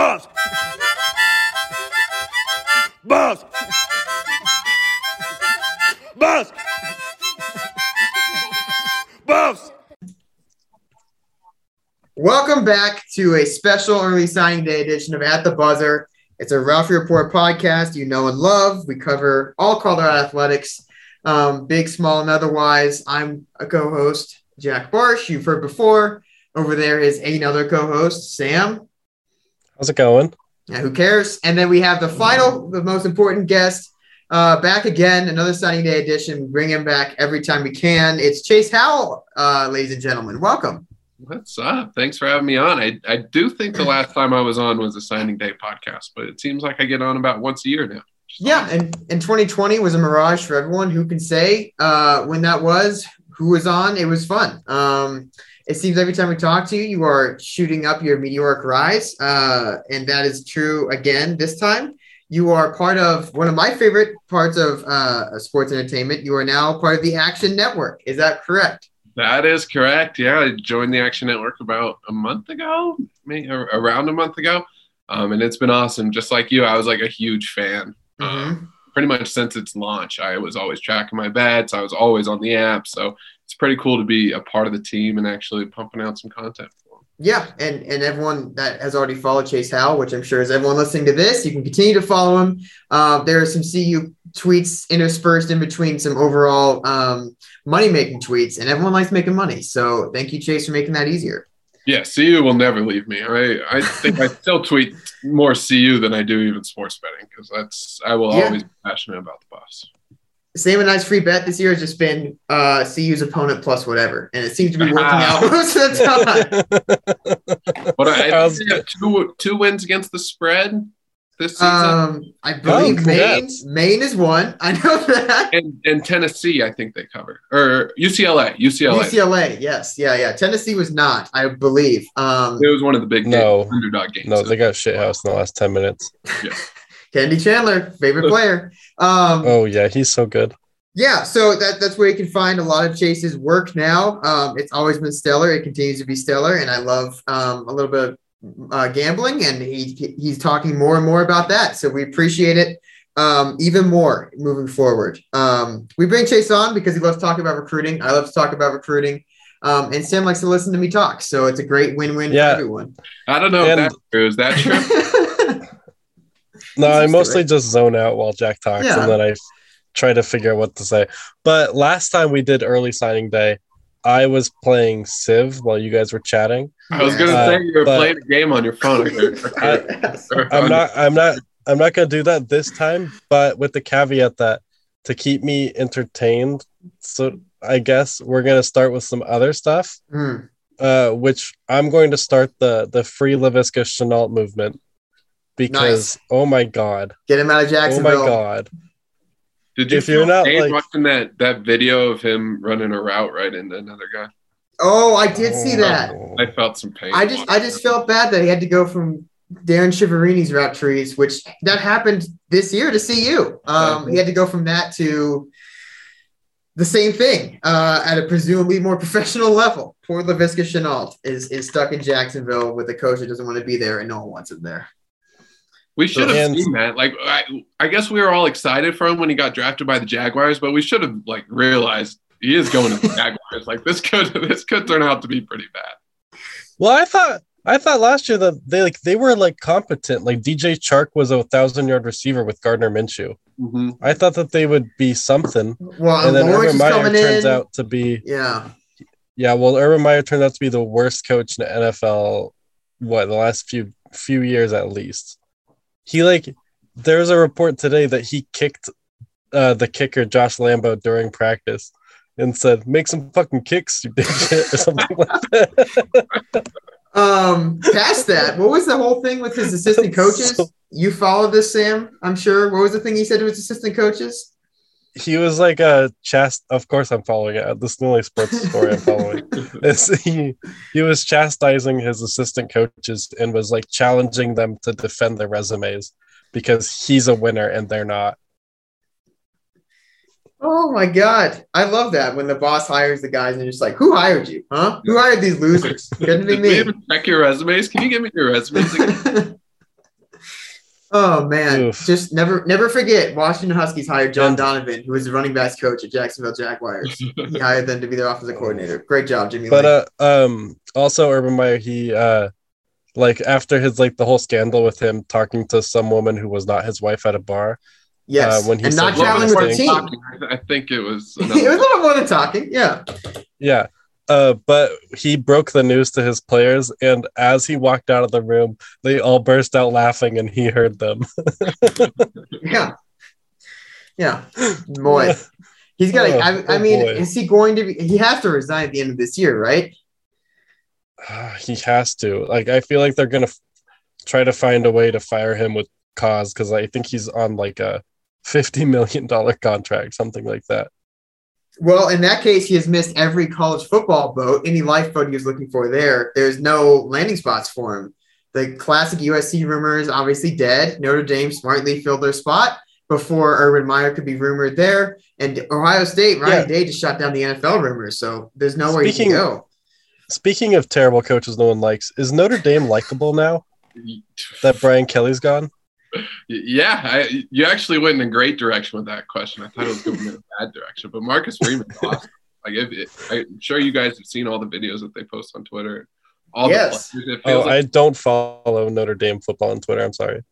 Boss. Boss. Boss. Boss. Welcome back to a special early signing day edition of At the Buzzer. It's a Ralphie Report podcast you know and love. We cover all Colorado athletics, um, big, small, and otherwise. I'm a co-host, Jack Barsh. You've heard before. Over there is another co-host, Sam. How's it going? Yeah, who cares? And then we have the final, the most important guest, uh, back again, another signing day edition. We bring him back every time we can. It's Chase Howell, uh, ladies and gentlemen. Welcome. What's up? Thanks for having me on. I, I do think the last time I was on was a signing day podcast, but it seems like I get on about once a year now. Yeah, and, and 2020 was a mirage for everyone. Who can say uh, when that was? Who was on? It was fun. Um, it seems every time we talk to you, you are shooting up your meteoric rise, uh, and that is true again this time. You are part of one of my favorite parts of uh, sports entertainment. You are now part of the Action Network. Is that correct? That is correct. Yeah, I joined the Action Network about a month ago, maybe around a month ago, um, and it's been awesome. Just like you, I was like a huge fan. Mm-hmm. Um, pretty much since its launch, I was always tracking my bets. I was always on the app, so pretty cool to be a part of the team and actually pumping out some content for them. Yeah, and and everyone that has already followed Chase Howell, which I'm sure is everyone listening to this, you can continue to follow him. Uh, there are some CU tweets interspersed in between some overall um, money making tweets, and everyone likes making money. So thank you, Chase, for making that easier. Yeah, CU will never leave me. I I think I still tweet more CU than I do even sports betting because that's I will Yeah. always be passionate about the boss. Sam and I's free bet this year has just been uh, CU's opponent plus whatever, and it seems to be working out most of the time. But I, I I was- got two two wins against the spread this season, Um, I believe Maine, congrats. Maine is one. I know that. and and Tennessee I think they cover or UCLA UCLA. UCLA, yes, yeah, yeah. Tennessee was not, I believe. Um, It was one of the big No. games, underdog games. No, they got shithoused in the last 10 minutes. Kennedy Chandler, favorite player. Um, Oh, yeah, he's so good. Yeah, so that, that's where you can find a lot of Chase's work now. Um, it's always been stellar. It continues to be stellar, and I love um, a little bit of uh, gambling, and he he's talking more and more about that. So we appreciate it um, even more moving forward. Um, we bring Chase on because he loves talking about recruiting. I love to talk about recruiting, um, and Sam likes to listen to me talk. So it's a great win-win Yeah. for everyone. I don't know And- if that's true. Is that true? No, I mostly just zone out while Jack talks Yeah. and then I try to figure out what to say. But last time we did early signing day, I was playing Civ while you guys were chatting. I was gonna Uh, say you were but- playing a game on your phone. I'm not I'm not I'm not gonna do that this time, but with the caveat that to keep me entertained, so I guess we're gonna start with some other stuff. Hmm. uh, which I'm going to start the the free Laviska Shenault movement because oh my god, Get him out of Jacksonville. oh my god, Did you If you're feel not, like- watching that that video of him running a route right into another guy? Oh, I did see that. Oh. I felt some pain. I just I just felt bad that he had to go from Darrin Chiaverini's route trees, which that happened this year to CU. Um, he had to go from that to the same thing uh, at a presumably more professional level. Poor Laviska Shenault is is stuck in Jacksonville with a coach that doesn't want to be there and no one wants him there. We should have And- seen that. Like, I, I guess we were all excited for him when he got drafted by the Jaguars, but we should have like realized he is going to the Jaguars. like, this could this could turn out to be pretty bad. Well, I thought I thought last year that they like they were like competent. Like DJ Chark was a thousand yard receiver with Gardner Minshew. Mm-hmm. I thought that they would be something, Well, and then Lawrence Urban is Meyer coming turns in. out to be yeah, yeah. Well, Urban Meyer turned out to be the worst coach in the NFL. What the last few few years at least. He like there's a report today that he kicked uh, the kicker Josh Lambo during practice and said, "Make some fucking kicks, you dipshit," or something like that. Um, past that, what was the whole thing with his assistant coaches? So- you followed this, Sam? I'm sure. What was the thing he said to his assistant coaches? He was like a chast. Of course, I'm following it. This is the only sports story I'm following. It's- he he was chastising his assistant coaches and was like challenging them to defend their resumes because he's a winner and they're not. Oh my god, I love that when the boss hires the guys and you're just like, "Who hired you? Huh? Who hired these losers? Couldn't be Did we me." even check your resumes? Can you give me your resumes again? Oh man, Oof. just never never forget. Washington Huskies hired John Donovan, who was the running backs coach at Jacksonville Jaguars. he hired them to be their offensive coordinator. Great job, Jimmy. But Lake. uh, um, also Urban Meyer, he uh, like after his like the whole scandal with him talking to some woman who was not his wife at a bar. yes, uh, when he and not said traveling with the team. I think it was. it was a little more than talking. Yeah. Yeah. Uh, but he broke the news to his players, and as he walked out of the room, they all burst out laughing, and he heard them. Yeah. Yeah. Boy. He's got to, Oh, I, I oh mean, boy. is he going to be, he has to resign at the end of this year, right? he has to. Like, I feel like they're gonna f- try to find a way to fire him with cause because I think he's on like a fifty million dollar contract, something like that. Well, in that case, he has missed every college football boat, any lifeboat he was looking for there. There's no landing spots for him. The classic USC rumors obviously dead. Notre Dame smartly filled their spot before Urban Meyer could be rumored there. And Ohio State, Ryan Yeah. Day just shot down the NFL rumors. So there's nowhere he Speaking- can go. Speaking of terrible coaches no one likes, is Notre Dame likable now that Brian Kelly's gone? Yeah, I, you actually went in a great direction with that question. I thought it was going in a bad direction, but Marcus Freeman's awesome. Like, if it, I'm sure you guys have seen all the videos that they post on Twitter. All Yes. the Oh, like I don't follow Notre Dame football on Twitter. I'm sorry.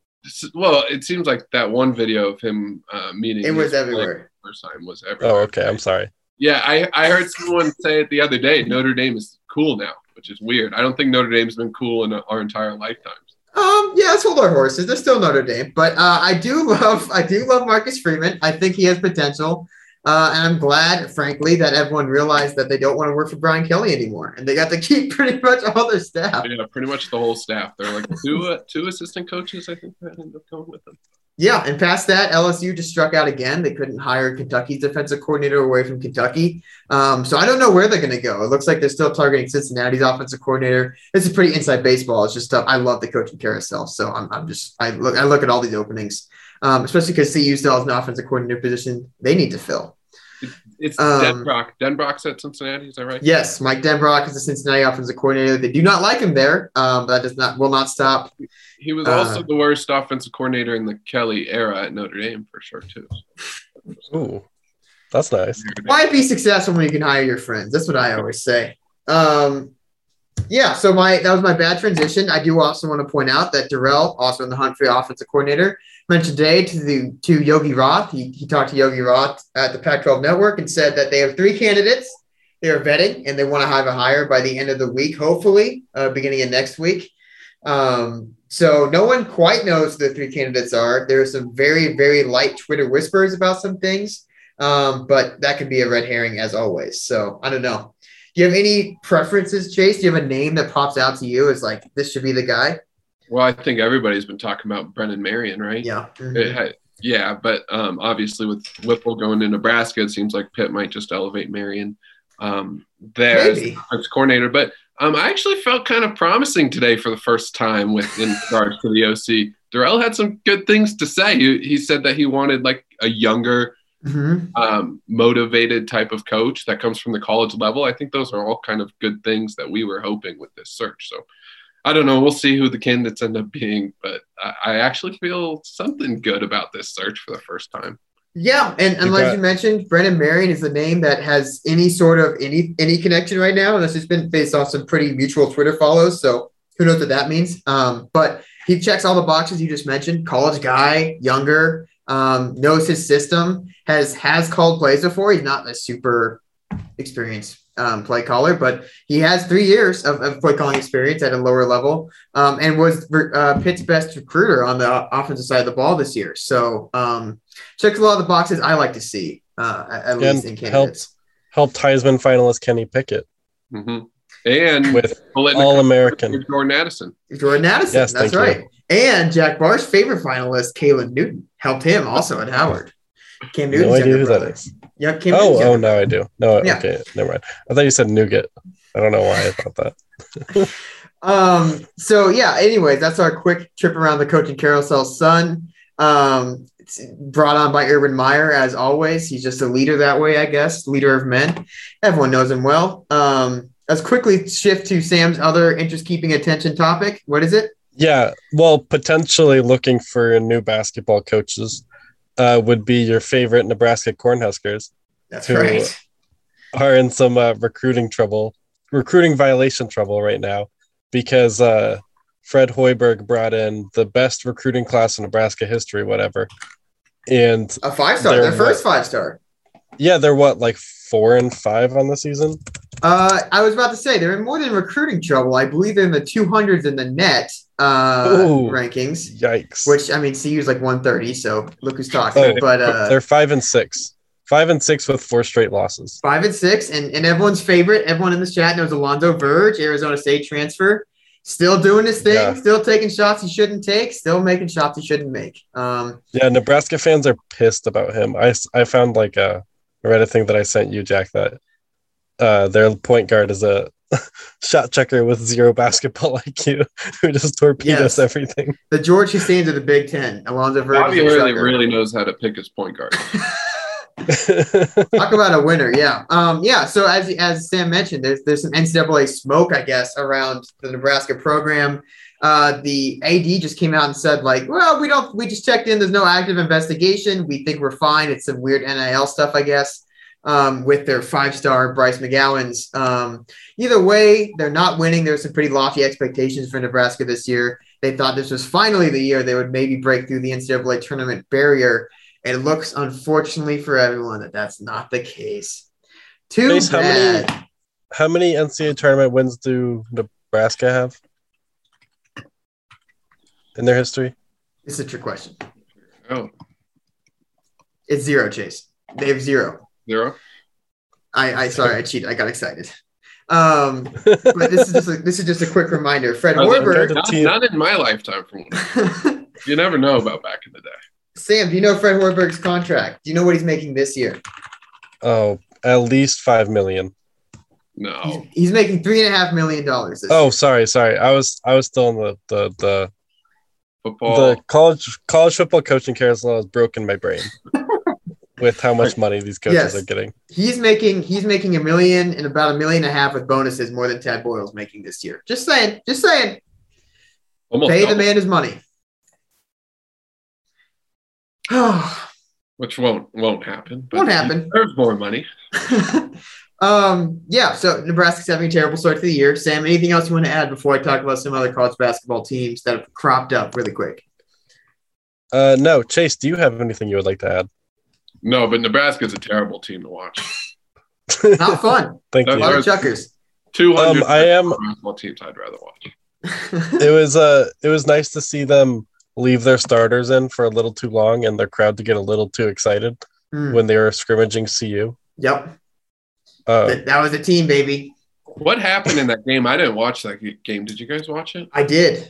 well, it seems like that one video of him uh, meeting. It was his everywhere. First time was everywhere. Oh, okay. I'm sorry. Yeah, I, I heard someone say it the other day. Notre Dame is cool now, which is weird. I don't think Notre Dame's been cool in our entire lifetimes. Um, yeah, let's hold our horses. They're still Notre Dame, but uh, I do love, I do love Marcus Freeman. I think he has potential, uh, and I'm glad, frankly, that everyone realized that they don't want to work for Brian Kelly anymore, and they got to keep pretty much all their staff. Yeah, pretty much the whole staff. They're like two uh, two assistant coaches. I think that ended up going with them. Yeah, and past that, LSU just struck out again. They couldn't hire Kentucky's defensive coordinator away from Kentucky. Um, so I don't know where they're going to go. It looks like they're still targeting Cincinnati's offensive coordinator. This is pretty inside baseball. It's just stuff. I love the coaching carousel. So I'm, I'm just I look I look at all these openings, um, especially because CU still has an offensive coordinator position they need to fill. It's Um, Denbrock. Denbrock's at Cincinnati. Is that right? Yes, Mike Denbrock is the Cincinnati offensive coordinator. They do not like him there, um, but that does not will not stop. He was Uh, also the worst offensive coordinator in the Kelly era at Notre Dame for sure too. Ooh, that's nice. Why be successful when you can hire your friends? That's what I always say. Um, yeah, so my that was my bad transition. I do also want to point out that Dorrell, also in the hunt for the offensive coordinator, mentioned today to the to Yogi Roth. He, he talked to Yogi Roth at the Pac-12 Network and said that they have three candidates they are vetting and they want to have a hire by the end of the week, hopefully, uh, beginning of next week. Um, so no one quite knows who the three candidates are. There are some very very light Twitter whispers about some things. Um, but that could be a red herring as always. So I don't know. Do you have any preferences, Chase? Do you have a name that pops out to you as like this should be the guy? Well, I think everybody's been talking about Brennan Marion, right? Yeah. Mhm. It yeah, but um, obviously with Whipple going to Nebraska, it seems like Pitt might just elevate Marion um, there as Maybe. defense coordinator. But um, I actually felt kind of promising today for the first time with in regards to the OC. Dorrell had some good things to say. He, he said that he wanted like a younger, Mhm. um, motivated type of coach that comes from the college level. I think those are all kind of good things that we were hoping with this search. So I don't know. We'll see who the candidates end up being, but I, I actually feel something good about this search for the first time. Yeah, and, and You like got- you mentioned, Brennan Marion is the name that has any sort of any any connection right now, and this has been based off some pretty mutual Twitter follows. So who knows what that means? Um, but he checks all the boxes you just mentioned. College guy, younger, um, knows his system, has has called plays before. He's not a super experienced um, play caller, but he has three years of, of play calling experience at a lower level, um, and was uh, Pitt's best recruiter on the offensive side of the ball this year. So um, checks a lot of the boxes I like to see, uh, at, at least in And candidates. helped Heisman finalist Kenny Pickett hmm And with All American. Jordan Addison. Jordan Addison, Yes, that's right. you. And Jack Barr's favorite finalist, Caylin Newton, helped him also at Howard. Cam Newton's No idea who that is. Yeah, Cam Oh, Newton's oh, no, I do. No, Yeah. okay, never mind. I thought you said nougat. I don't know why I thought that. Um, so yeah, anyways, that's our quick trip around the coaching carousel. Son, um, it's brought on by Urban Meyer as always. He's just a leader that way, I guess, leader of men. Everyone knows him well. Um, let's quickly shift to Sam's other interest keeping attention topic. What is it? Yeah, well, potentially looking for new basketball coaches uh, would be your favorite Nebraska Cornhuskers That's right. are in some uh, recruiting trouble, recruiting violation trouble right now because uh, Fred Hoiberg brought in the best recruiting class in Nebraska history, whatever. And A five star, their first five star. yeah, they're what like four and five on the season. Uh, I was about to say they're in more than recruiting trouble. I believe they're in the 200s in the net uh, Ooh. rankings, Yikes! which I mean, CU's like 130. So look who's talking. Oh, but uh, they're five and six, five and six with four straight losses. five and six, and, and everyone's favorite, everyone in this chat knows Alonzo Verge, Arizona State transfer, still doing his thing, Yeah. still taking shots he shouldn't take, still making shots he shouldn't make. Um, Yeah, Nebraska fans are pissed about him. I I found like a I read a thing that I sent you, Jack, that uh, their point guard is a shot checker with zero basketball IQ who just torpedoes Yes. everything. the George Costanza of the Big Ten, Alonzo Verge. Bobby really really knows how to pick his point guard. Talk about a winner, yeah. Um, yeah. So as as Sam mentioned, there's there's some NCAA smoke, I guess, around the Nebraska program. Uh, the AD just came out and said, like, well, we don't, we just checked in. There's no active investigation. We think we're fine. It's some weird NIL stuff, I guess, um, with their five star Bryce McGowens. Um, either way, they're not winning. There's some pretty lofty expectations for Nebraska this year. They thought this was finally the year they would maybe break through the NCAA tournament barrier. It looks, unfortunately for everyone, that that's not the case. Too Chase, how many- How many NCAA tournament wins do Nebraska have in their history? It's a trick question. Oh, It's zero, Chase. They have zero. Zero. I, I sorry, I cheated. I got excited. Um, but this is just a, this is just a quick reminder. Fred I Hoiberg. Not, not in my lifetime. From one. you never know about back in the day. Sam, do you know Fred Hoiberg's contract? Do you know what he's making this year? Oh, at least five million. No, He's, he's making three and a half million dollars. Oh, year. sorry, sorry. I was I was still in the the the, football. the college college football coaching carousel has broken my brain with how much money these coaches Yes. are getting. he's making he's making a million and about a million and a half with bonuses more than Tad Boyle's making this year. Just saying, just saying. Almost Pay the man his money. which won't won't happen. but Won't happen. There's more money. um, yeah, so Nebraska's having a terrible start to the year. Sam, anything else you want to add before I talk about some other college basketball teams that have cropped up really quick? Uh, no, Chase, do you have anything you would like to add? No, but Nebraska's a terrible team to watch. Not fun. Thank a you. lot of chuckers. Two hundred. Um, I am- basketball teams I'd rather watch. it was uh it was nice to see them leave their starters in for a little too long and their crowd to get a little too excited Hmm, when they were scrimmaging CU. Yep. Uh, That, that was a team, baby. What happened in that game? I didn't watch that game. Did you guys watch it? I did.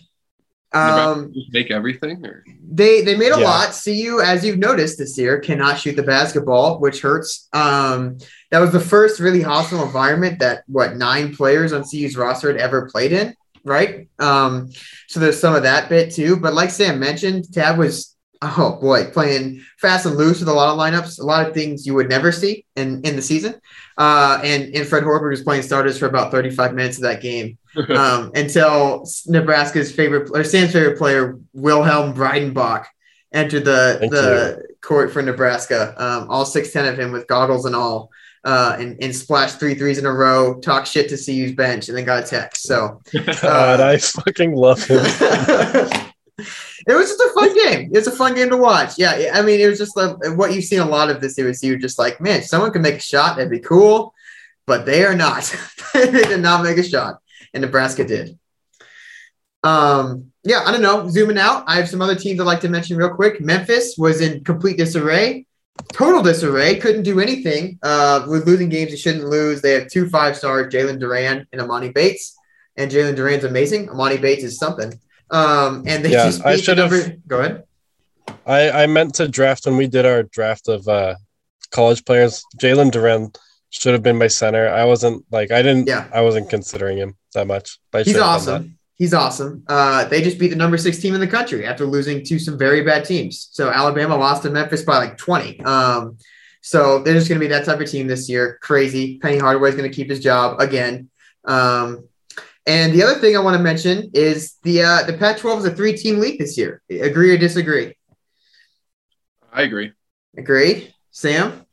Nebraska Um, just make everything, or They they made a Yeah. lot. CU, as you've noticed this year, cannot shoot the basketball, which hurts. Um, that was the first really hostile environment that what nine players on CU's roster had ever played in, right? Um, so there's some of that bit too. But like Sam mentioned, Tad was oh boy playing fast and loose with a lot of lineups, a lot of things you would never see in in the season. Uh, and and Fred Hoiberg was playing starters for about 35 minutes of that game um, until Nebraska's favorite or Sam's favorite player Wilhelm Breidenbach entered the Thank the court for Nebraska. Um, all six ten of him with goggles and all, uh, and, and splashed three threes in a row. Talked shit to CU's bench and then got a text. So God, I fucking love him. it was just a fun game. It's a fun game to watch. Yeah, I mean, it was just like what you've seen a lot of this year. Is you just like, man, someone can make a shot. That'd be cool, but they are not. they did not make a shot, and Nebraska did. Um, yeah, I don't know. Zooming out, I have some other teams I'd like to mention real quick. Memphis was in complete disarray, total disarray. Couldn't do anything. Uh, with losing games they shouldn't lose. They have two five stars, Jalen Duren and Emoni Bates, and Jalen Duren's amazing. Emoni Bates is something. Um, and they Yeah, just I should have- number. Go ahead. I I meant to draft when we did our draft of uh college players. Jalen Duren should have been my center. I wasn't like I didn't. Yeah. I wasn't considering him that much. But He's should have done awesome. He's awesome. Uh, they just beat the number six team in the country after losing to some very bad teams. So Alabama lost to Memphis by like 20. Um, so they're just going to be that type of team this year. Crazy. Penny Hardaway is going to keep his job again. Um, And the other thing I want to mention is the uh, the Pac-12 is a three-team league this year. Agree or disagree? I agree. Agree, Sam?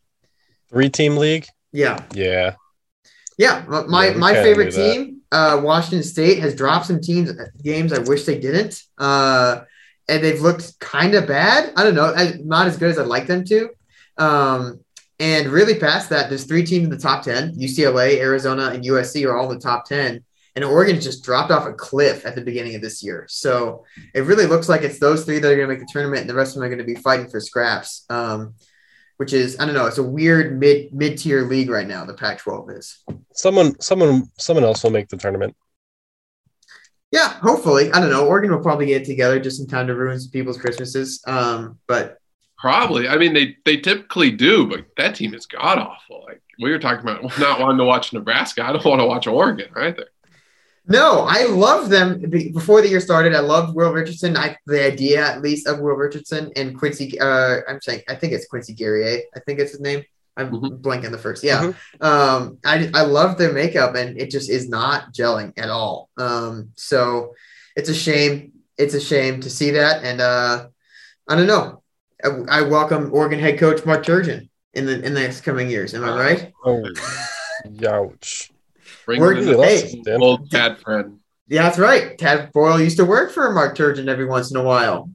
Three team league. Yeah, Yeah. yeah. My my, Yeah, my favorite do that. team, uh, Washington State, has dropped some teams games. I wish they didn't. Uh, and they've looked kind of bad. I don't know, not as good as I'd like them to. Um, and really past that, there's three teams in the top ten: UCLA, Arizona, and USC are all in the top ten. And Oregon just dropped off a cliff at the beginning of this year. So it really looks like it's those three that are going to make the tournament, and the rest of them are going to be fighting for scraps. Um, which is I don't know, it's a weird mid mid tier league right now. The Pac-12 is. Someone, someone, someone else will make the tournament. Yeah, hopefully. I don't know. Oregon will probably get it together just in time to ruin some people's Christmases. Um, but Probably. I mean, they they typically do, but that team is god awful. Like we were talking about not wanting to watch Nebraska. I don't want to watch Oregon either. No, I loved them before the year started. I loved Will Richardson. I the idea at least of Will Richardson and Quincy. Uh, I'm saying I think it's Quincy Guerrier. I think it's his name. I'm Mhm. blanking the first. Yeah. Um, I I love their makeup and it just is not gelling at all. Um, so it's a shame. It's a shame to see that. And uh, I don't know. I, I welcome Oregon head coach Mark Turgeon in the in the next coming years. Am I right? Oh, youch. Bring Oregon- in the hey. old Tad friend. Yeah, that's right. Tad Boyle used to work for Mark Turgeon every once in a while.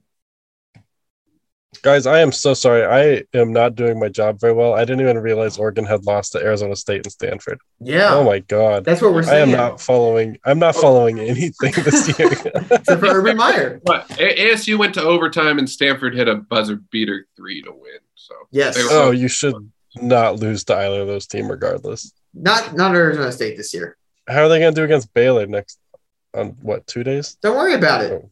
Guys, I am so sorry. I am not doing my job very well. I didn't even realize Oregon had lost to Arizona State and Stanford. Yeah, Oh my god. that's what we're saying. I am not following. I'm not oh. following anything this year. Except for Urban Meyer. But ASU went to overtime and Stanford hit a buzzer beater three to win. So Yes. Oh, you should not lose to either of those teams, regardless. Not not Arizona State this year. How are they going to do against Baylor next? On what two days? Don't worry about it. Oh.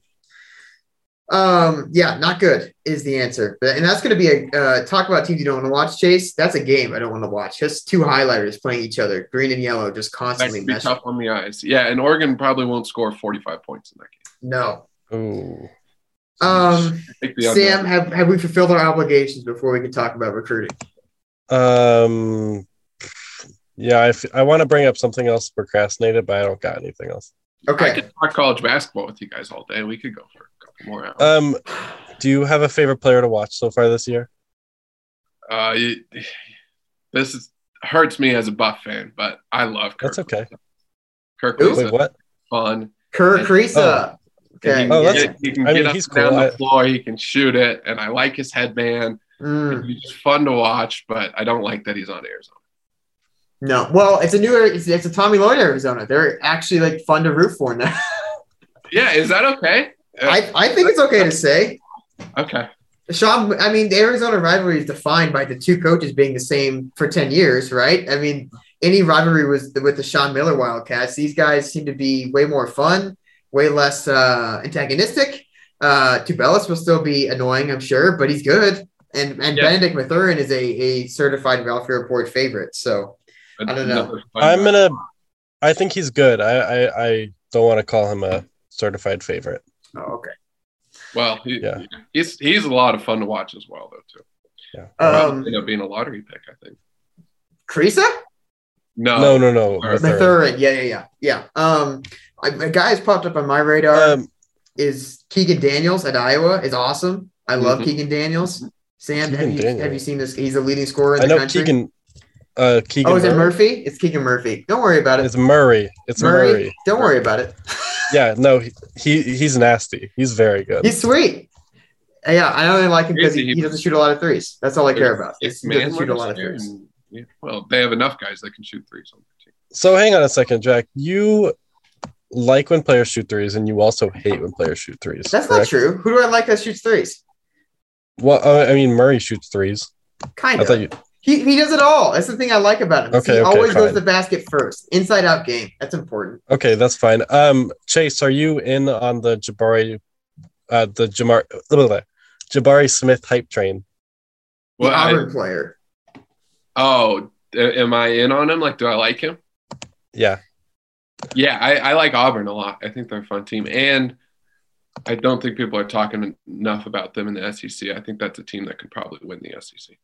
Um, yeah, not good is the answer. But and that's going to be a uh, talk about teams you don't want to watch. Chase, that's a game I don't want to watch. Just two highlighters playing each other, green and yellow, just that constantly could be tough on the eyes. Yeah, and Oregon probably won't score 45 points in that game. No. Ooh. Um, Sam, have have we fulfilled our obligations before we can talk about recruiting? Um. Yeah, I, f- I want to bring up something else procrastinated, but I don't got anything else. Okay. I could talk college basketball with you guys all day. We could go for a couple more hours. Um, do you have a favorite player to watch so far this year? Uh, you- this is hurts me as a Buff fan, but I love Kirk. That's okay. Kirk Who? is Wait, what? fun. Kerr Kriisa. Okay. He Oh, that's- get, he can I get mean, up he's and down the floor. He can shoot it, and I like his headband. Mm, He's just fun to watch, but I don't like that he's on Arizona. No. Well, it's a new it's, it's a Tommy Lloyd Arizona. They're actually like fun to root for now. Yeah, is that okay? I, I think it's okay to say. okay. Sean, I mean, the Arizona rivalry is defined by the two coaches being the same for 10 years, right? I mean, any rivalry was with the Sean Miller Wildcats. These guys seem to be way more fun, way less uh, antagonistic. Uh, Tubelis will still be annoying, I'm sure, but he's good. And and Yeah. Bennedict Mathurin is a, a certified Ralphie Report favorite. So I don't know. Another fun I'm gonna. I think he's good. I I, I don't want to call him a certified favorite. oh, okay. Well, he, Yeah. he's he's a lot of fun to watch as well, though. Too. Yeah. Um end up being a lottery pick, I think. Kriisa? No, no, no, no. Or- Mathurin. Mathurin. Yeah, yeah, yeah. Yeah. Um I, a guy has popped up on my radar. Um, is Keegan Daniels at Iowa is awesome. I love Mhm. Keegan Daniels. Sam, have you Daniels. have you seen this? He's a leading scorer in I the know country. Keegan. Uh, Keegan. oh, is it Murphy? It's Keegan Murphy. Don't worry about it. It's Murray. It's Murray. Don't worry about it. Yeah, no, he, he he's nasty. He's very good. He's sweet. Yeah, I only like him because he, he doesn't shoot a lot of threes. That's all I care about. If He doesn't shoot a lot of threes. and- yeah, well, they have enough guys that can shoot threes on their team. So hang on a second, Jack. You like when players shoot threes, and you also hate when players shoot threes. That's not true. Who do I like that shoots threes? Well, uh, I mean, Murray shoots threes. Kind I of. thought you. He, he does it all. That's the thing I like about him. Okay, he okay, always goes to the basket first. Inside out game. That's important. Okay, that's fine. Um, Chase, are you in on the Jabari, uh, the Jamar, blah, blah, blah, Jabari Smith hype train? The Well, I- Auburn player. oh, am I in on him? Like, do I like him? Yeah. Yeah, I, I like Auburn a lot. I think they're a fun team, and I don't think people are talking enough about them in the SEC. I think that's a team that could probably win the SEC.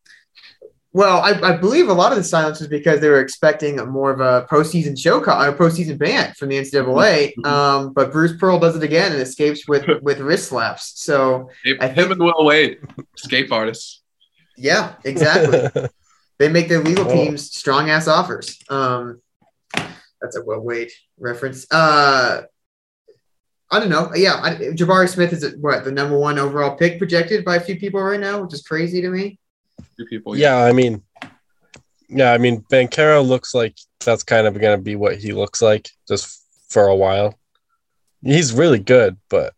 Well, I, I believe a lot of the silence was because they were expecting a more of a postseason show, a postseason ban from the NCAA. Mhm. Um, but Bruce Pearl does it again and escapes with with wrist slaps. So Him I think- and Will Wade, escape artists. yeah, exactly. they make their legal teams strong ass offers. Um, that's a Will Wade reference. Uh, I don't know. Yeah, I, Jabari Smith is what the number one overall pick projected by a few people right now, which is crazy to me. Two people. yeah, I mean, yeah, I mean, Banchero looks like that's kind of going to be what he looks like just for a while. He's really good, but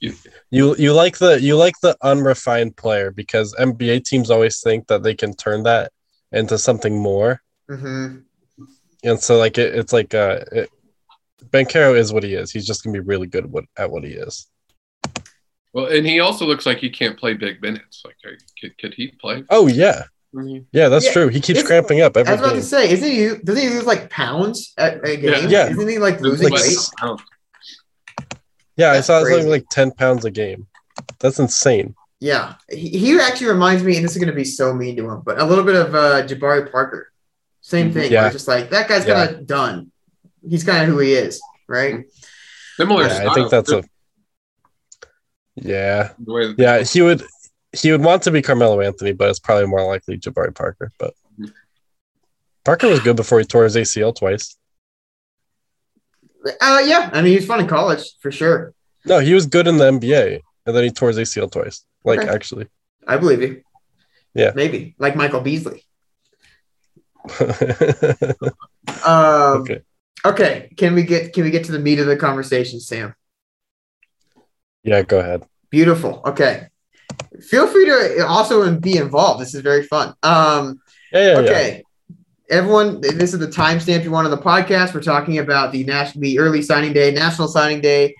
You- you you like the you like the unrefined player because NBA teams always think that they can turn that into something more, hmm and so like it, it's like uh, it, Banchero is what he is. He's just gonna be really good what, at what he is. Well, and he also looks like he can't play big minutes. Like, uh, could, could he play? Oh yeah, yeah, that's Yeah, true. He keeps it's- cramping up I was about game. to say, isn't he? Doesn't he lose like pounds at a game? Yeah. Isn't he like losing Like- weight? Yeah, I saw something crazy. like ten pounds a game. That's insane. Yeah, he, he actually reminds me, and this is going to be so mean to him, but a little bit of uh, Jabari Parker. Same thing. Yeah. Yeah. Just like that guy's kind of done. He's kind of who he is, right? similar. Yeah, I think that's a. Yeah, the way that- yeah. He would he would want to be Carmelo Anthony, but it's probably more likely Jabari Parker. But Parker was good before he tore his ACL twice. Uh, yeah. I mean, he was fun in college for sure. No, he was good in the NBA, and then he tore his ACL twice. Like Okay. actually, I believe you. Yeah. maybe like Michael Beasley. okay. Um, okay. Can we get can we get to the meat of the conversation, Sam? Yeah, go ahead. Beautiful. Okay. Feel free to also be involved. This is very fun. Um, Yeah, yeah, yeah. okay. Everyone, this is the timestamp you want on the podcast. We're talking about the national, the early signing day, national signing day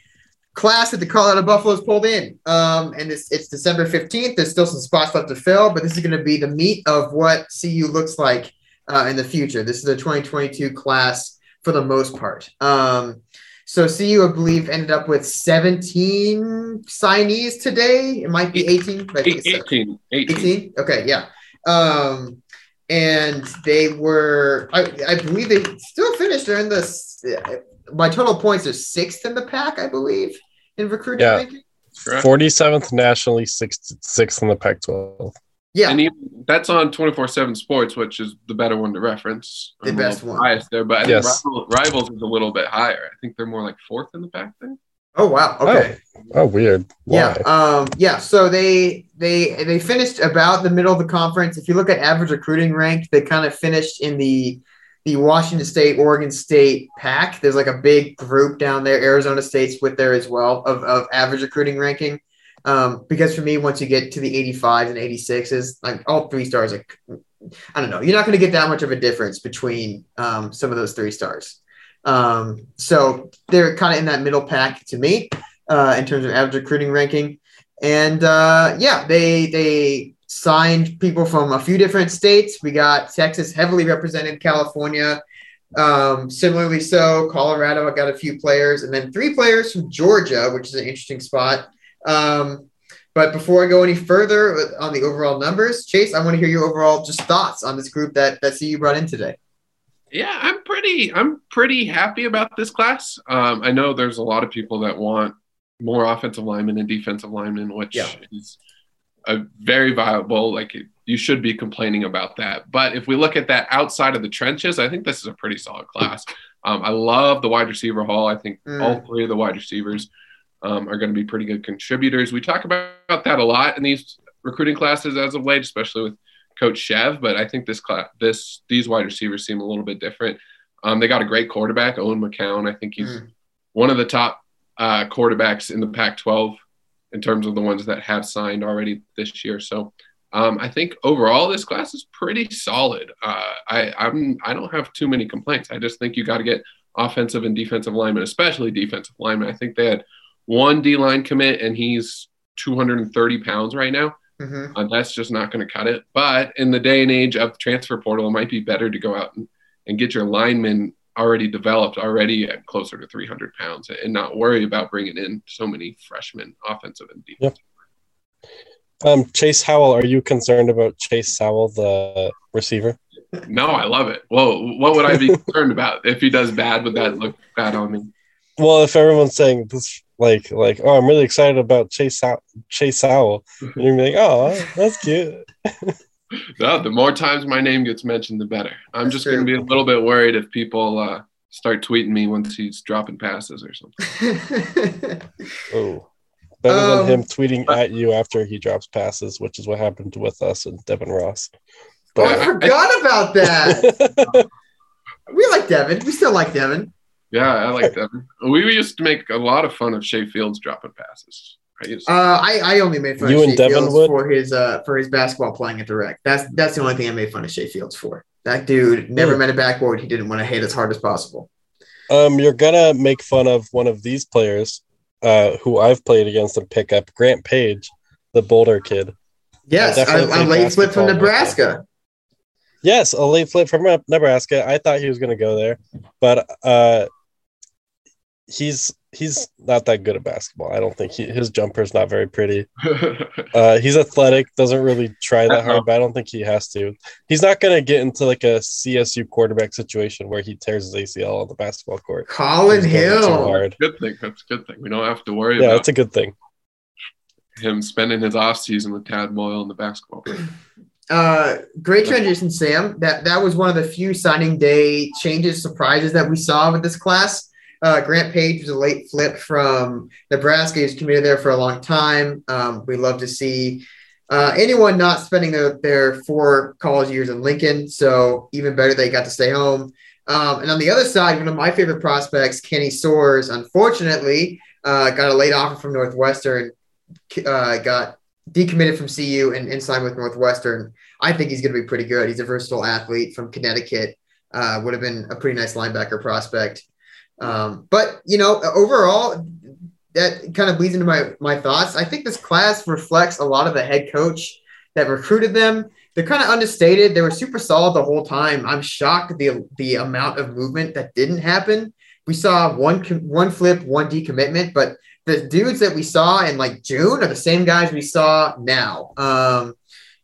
class that the Colorado Buffaloes pulled in. Um, and it's, it's December 15th. There's still some spots left to fill, but this is going to be the meat of what CU looks like uh, in the future. This is the 2022 class for the most part. Um, so CU, I believe, ended up with 17 signees today. It might be 18, but I think it's 18, 18. 18 okay yeah um and they were i, I believe they still finished they're in the my total points they're sixth in the pack i believe in recruiting Yeah. ranking Forty seventh nationally, sixth sixth in the Pac-12. Yeah And even, that's on 24 7 Sports, which is the better one to reference. The I'm best little one. Biased there, but I think Yes. Rival- Rivals is a little bit higher. I think they're more like fourth in the pack there. oh wow okay Oh, weird. Why? Yeah, um, yeah. So they they they finished about the middle of the conference. If you look at average recruiting rank, they kind of finished in the the Washington State, Oregon State pack. There's like a big group down there. Arizona State's with there as well of, of average recruiting ranking. Um, because for me, once you get to the 85s and 86s, like all three stars, like I don't know, you're not going to get that much of a difference between um, some of those three stars. Um, so they're kind of in that middle pack to me uh, in terms of average recruiting ranking. And uh, yeah, they they signed people from a few different states. We got Texas heavily represented, California, um, similarly so. Colorado, I got a few players, and then three players from Georgia, which is an interesting spot. Um, but before I go any further on the overall numbers, Chase, I want to hear your overall just thoughts on this group that that CU brought in today. Yeah, I'm pretty I'm pretty happy about this class. Um, I know there's a lot of people that want more offensive linemen and defensive linemen, which Yeah. is a very viable. Like you should be complaining about that. But if we look at that outside of the trenches, I think this is a pretty solid class. Um, I love the wide receiver hall. I think Mm. all three of the wide receivers um, are going to be pretty good contributors. We talk about, about that a lot in these recruiting classes as of late, especially with Coach Chev. But I think this class, this these wide receivers seem a little bit different. Um, they got a great quarterback, Owen McCown. I think he's Mm. one of the top uh, quarterbacks in the Pac-12 in terms of the ones that have signed already this year. So um, I think overall this class is pretty solid. Uh, I I'm I don't have too many complaints. I just think you got to get offensive and defensive linemen, especially defensive linemen. I think they had one D line commit, and he's 230 pounds right now. Mhm. Uh, that's just not going to cut it. But in the day and age of the transfer portal, it might be better to go out and, and get your linemen already developed, already at closer to 300 pounds, and not worry about bringing in so many freshmen, offensive and defensive. Um, Chase Howell, are you concerned about Chase Howell, the receiver? No, I love it. Well, what would I be concerned about if he does bad? Would that look bad on me? Well, if everyone's saying this, like, like, oh, I'm really excited about Chase How- Chase Howell, and you're gonna be like, oh, that's cute. No, the more times my name gets mentioned, the better. I'm That's just going to be a little bit worried if people uh, start tweeting me once he's dropping passes or something. Oh, better Um, than him tweeting at you after he drops passes, which is what happened with us and Devin Ross. oh, I But forgot about that. we like Devin. We still like Devin. Yeah, I like that. We used to make a lot of fun of Shea Fields dropping passes. I used Uh, I, I only made fun You of and Shea Devin Fields would? for his uh for his basketball playing at the rec. That's that's the only thing I made fun of Shea Fields for. That dude never Hmm. met a backboard he didn't want to hit as hard as possible. um, you're gonna make fun of one of these players, uh, who I've played against and pick up Grant Page, the Boulder kid. Yes, a, definitely a late flip from Nebraska. Yes, a late flip from Nebraska. I thought he was gonna go there, but uh, he's he's not that good at basketball. I don't think he, his is not very pretty. Uh, he's athletic, doesn't really try that hard, but I don't think he has to. He's not gonna get into like a CSU quarterback situation where he tears his ACL on the basketball court. Colin He's too Hill. hard. good thing. That's a good thing. We don't have to worry Yeah, about that's a good thing. him spending his off season with Tad Boyle in the basketball. court. Uh, great transition, Sam. That that was one of the few signing day changes, surprises that we saw with this class. Uh, Grant Page was a late flip from Nebraska. He's committed there for a long time. Um, we love to see uh, anyone not spending their, their four college years in Lincoln. So even better, they got to stay home. Um, and on the other side, one of my favorite prospects, Kenny Soares, unfortunately, uh, got a late offer from Northwestern, uh, got decommitted from CU and, and signed with Northwestern. I think he's going to be pretty good. He's a versatile athlete from Connecticut. Uh, would have been a pretty nice linebacker prospect. Um, but you know, overall, that kind of bleeds into my my thoughts. I think this class reflects a lot of the head coach that recruited them. They're kind of understated. They were super solid the whole time. I'm shocked the the amount of movement that didn't happen. We saw one one flip, one decommitment, but the dudes that we saw in like June are the same guys we saw now. Um,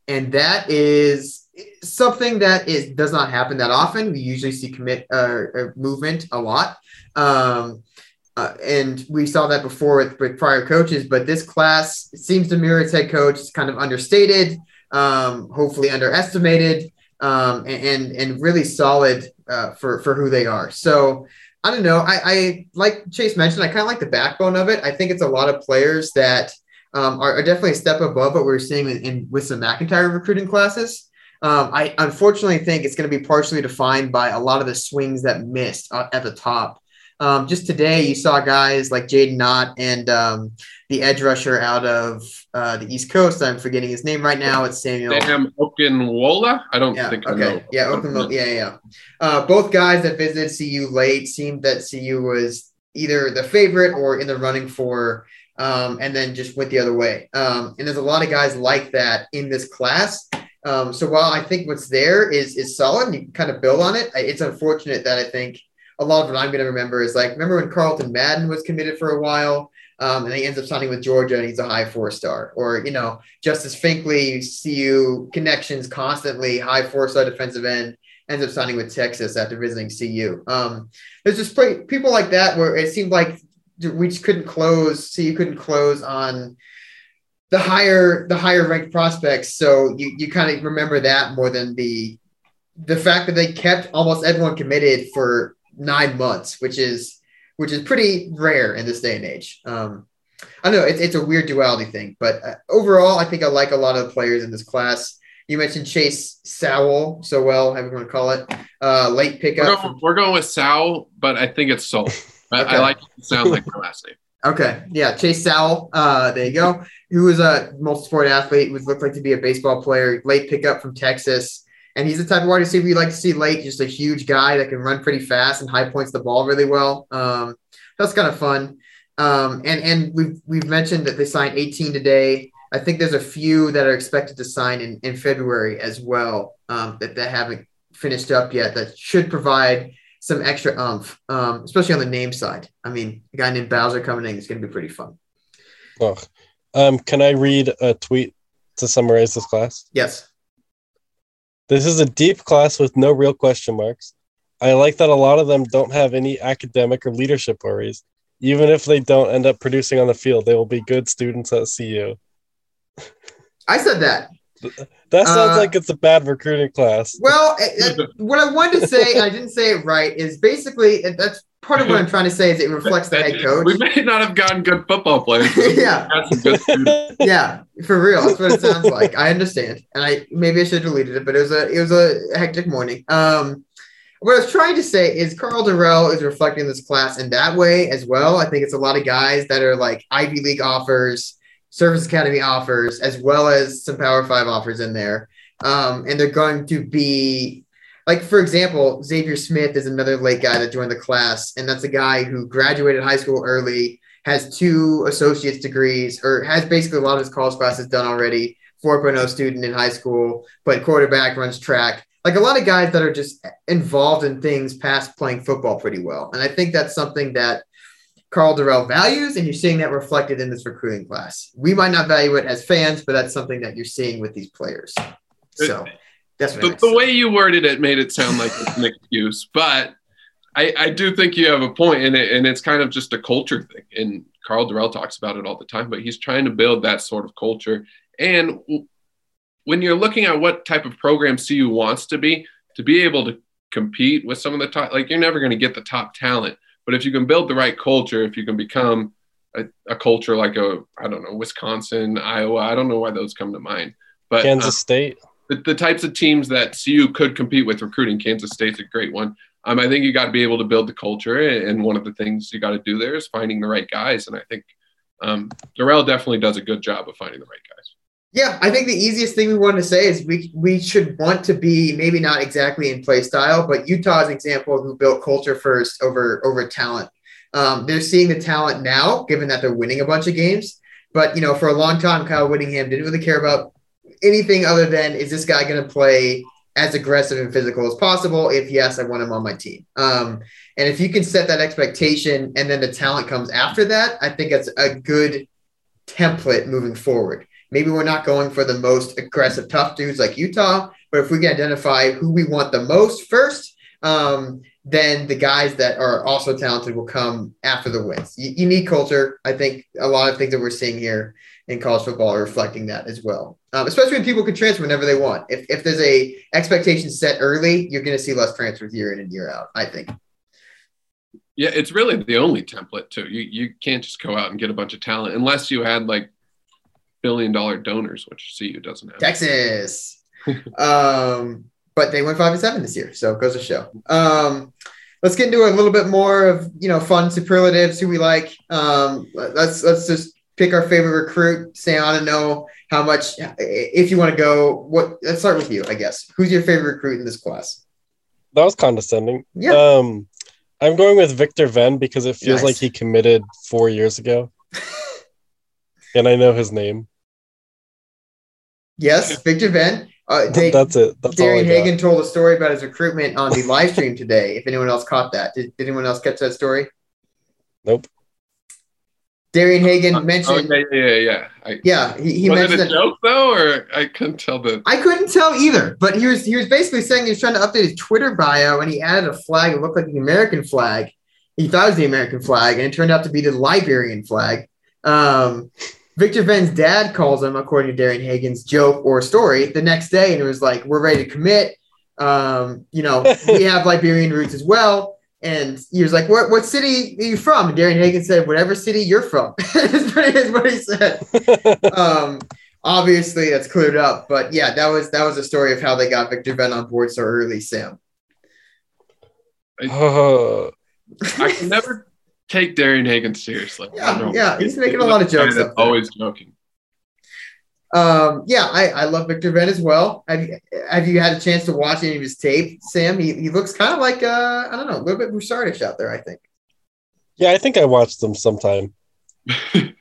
and that is something that is does not happen that often. We usually see commit uh, uh, movement a lot. Um, uh, and we saw that before with, with prior coaches, but this class seems to mirror its head coach. It's kind of understated, um, hopefully underestimated, um, and, and and really solid uh, for for who they are. So I don't know. I, I like Chase mentioned. I kind of like the backbone of it. I think it's a lot of players that um, are, are definitely a step above what we're seeing in, in with some MacIntyre recruiting classes. Um, I unfortunately think it's going to be partially defined by a lot of the swings that missed uh, at the top. Um, just today, you saw guys like Jaden Knott and um, the edge rusher out of uh, the East Coast. I'm forgetting his name right now. It's Samuel. Sam Okunlola? I don't Yeah. think I Okay. know. Yeah. Oakland, yeah. Yeah. Uh, both guys that visited CU late seemed that CU was either the favorite or in the running for, um, and then just went the other way. Um, and there's a lot of guys like that in this class. Um, so while I think what's there is is solid, and you can kind of build on it. It's unfortunate that I think a lot of what I'm going to remember is like remember when Carlton Madden was committed for a while. Um, and he ends up signing with Georgia and he's a high four star. Or, you know, Justice Finkley, CU connections constantly, high four star defensive end, ends up signing with Texas after visiting CU. Um, there's just people like that where it seemed like we just couldn't close, CU couldn't close on the higher the higher ranked prospects. So you, you kind of remember that more than the the fact that they kept almost everyone committed for nine months, which is which is pretty rare in this day and age. Um, I don't know it's, it's a weird duality thing, but uh, overall, I think I like a lot of the players in this class. You mentioned Chase Sowell, so well, however you want to call it. Uh, late We're pickup. going, we're going with Sowell, but I think it's Sol. I, Okay. I like it sound like my last name. Okay, yeah, Chase Sowell. Uh, there you go. Who was a multi-sport athlete, was looked like to be a baseball player. Late pickup from Texas, and he's the type of wide receiver you like to see late. Just a huge guy that can run pretty fast and high points the ball really well. Um, that's kind of fun. Um, and and we've we've mentioned that they signed 18 today. I think there's a few that are expected to sign in, in February as well um, that, that haven't finished up yet. That should provide some extra umph, um, especially on the name side. I mean, a guy named Bowser coming in is going to be pretty fun. Ugh. Um, can I read a tweet to summarize this class. Yes. This is a deep class with no real question marks. I like that a lot of them don't have any academic or leadership worries. Even if they don't end up producing on the field, they will be good students at CU. I said that. That sounds Uh, like it's a bad recruiting class. Well, it- it- what I wanted to say, and I didn't say it right, is basically and that's part of what I'm trying to say is it reflects the head coach. We may not have gotten good football players. but yeah, we got some good yeah, for real. That's what it sounds like. I understand, and I maybe I should have deleted it, but it was a it was a hectic morning. Um, what I was trying to say is Karl Dorrell is reflecting this class in that way as well. I think it's a lot of guys that are like Ivy League offers, Service Academy offers, as well as some Power Five offers in there. Um, and they're going to be like, for example, Xavier Smith is another late guy that joined the class, and that's a guy who graduated high school early, has two associate's degrees, or has basically a lot of his college classes done already. 4.0 student in high school, played quarterback, runs track. Like a lot of guys that are just involved in things past playing football pretty well. And I think that's something that Karl Dorrell values, and you're seeing that reflected in this recruiting class. We might not value it as fans, but that's something that you're seeing with these players. So that's what The, the way you worded it made it sound like it's an excuse, but I, I do think you have a point in it, and it's kind of just a culture thing. And Karl Dorrell talks about it all the time, but he's trying to build that sort of culture. And when you're looking at what type of program CU wants to be, to be able to compete with some of the top, like you're never going to get the top talent, but if you can build the right culture, if you can become a, a culture like a, I don't know, Wisconsin, Iowa, I don't know why those come to mind, but Kansas uh, State. the, the types of teams that CU could compete with recruiting. Kansas State's a great one. Um, I think you got to be able to build the culture, and one of the things you got to do there is finding the right guys. And I think um, Dorrell definitely does a good job of finding the right guys. Yeah, I think the easiest thing we want to say is we we should want to be maybe not exactly in play style, but Utah's example who built culture first over over talent. Um, they're seeing the talent now, given that they're winning a bunch of games. But you know, for a long time, Kyle Whittingham didn't really care about anything other than is this guy going to play as aggressive and physical as possible? If yes, I want him on my team. Um, and if you can set that expectation, and then the talent comes after that, I think that's a good template moving forward. Maybe we're not going for the most aggressive, tough dudes like Utah, but if we can identify who we want the most first, um, then the guys that are also talented will come after the wins. You, you need culture. I think a lot of things that we're seeing here in college football are reflecting that as well. Um, especially when people can transfer whenever they want. If, if there's a expectation set early, you're going to see less transfers year in and year out. I think. Yeah, it's really the only template too. You you can't just go out and get a bunch of talent unless you had like billion dollar donors, which CU doesn't have. Texas. um, but they went five and seven this year, so it goes to show. Um, let's get into a little bit more of you know fun superlatives who we like. Um, let's let's just pick our favorite recruit. Sam, I don't know how much if you want to go. What? Let's start with you, I guess. Who's your favorite recruit in this class? That was condescending. Yeah. Um, I'm going with Victor Venn because it feels Nice. like he committed four years ago, and I know his name. Yes, Victor Venn. Uh, they, That's it. That's Darian got. Hagan told a story about his recruitment on the live stream today. If anyone else caught that, did, did anyone else catch that story? Nope. Darian Hagan Oh, mentioned. yeah, yeah, yeah, yeah. I, Yeah, he, he was mentioned it a that. joke though, or I couldn't tell the. I couldn't tell either, but he was he was basically saying he was trying to update his Twitter bio and he added a flag that looked like the American flag. He thought it was the American flag, and it turned out to be the Liberian flag. Um, Victor Venn's dad calls him, according to Darian Hagan's joke or story, the next day, and it was like, "We're ready to commit. Um, you know, we have Liberian roots as well." And he was like, "What what city are you from?" And Darian Hagan said, "Whatever city you're from." That's pretty is what he said um, obviously that's cleared up, but yeah, that was that was a story of how they got Victor Venn on board so early, Sam. I can never take Darian Hagan seriously. Yeah, yeah, he's making a lot of jokes That's up there. Always joking. Um, yeah, I, I love Victor Venn as well. Have you, have you had a chance to watch any of his tape, Sam? He, he looks kind of like uh, I don't know, a little bit Broussardish out there. I think. yeah. I think I watched them sometime. I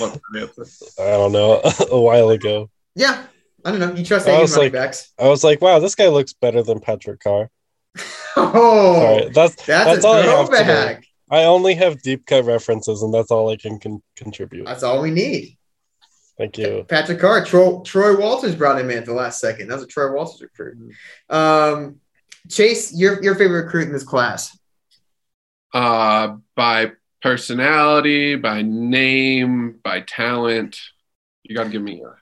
love that answer. I don't know a while ago. Yeah, I don't know. You trust I any was like- backs? I was like, wow, this guy looks better than Patrick Carr. Oh, All right, that's that's, that's a all I have today. throwback. I only have deep cut references, and that's all I can con- contribute. That's all we need. Thank you. Patrick Carr, Troy, Troy Walters brought him in at the last second. That was a Troy Walters recruit. Um, Chase, your your favorite recruit in this class? Uh, by personality, by name, by talent. You got to give me a.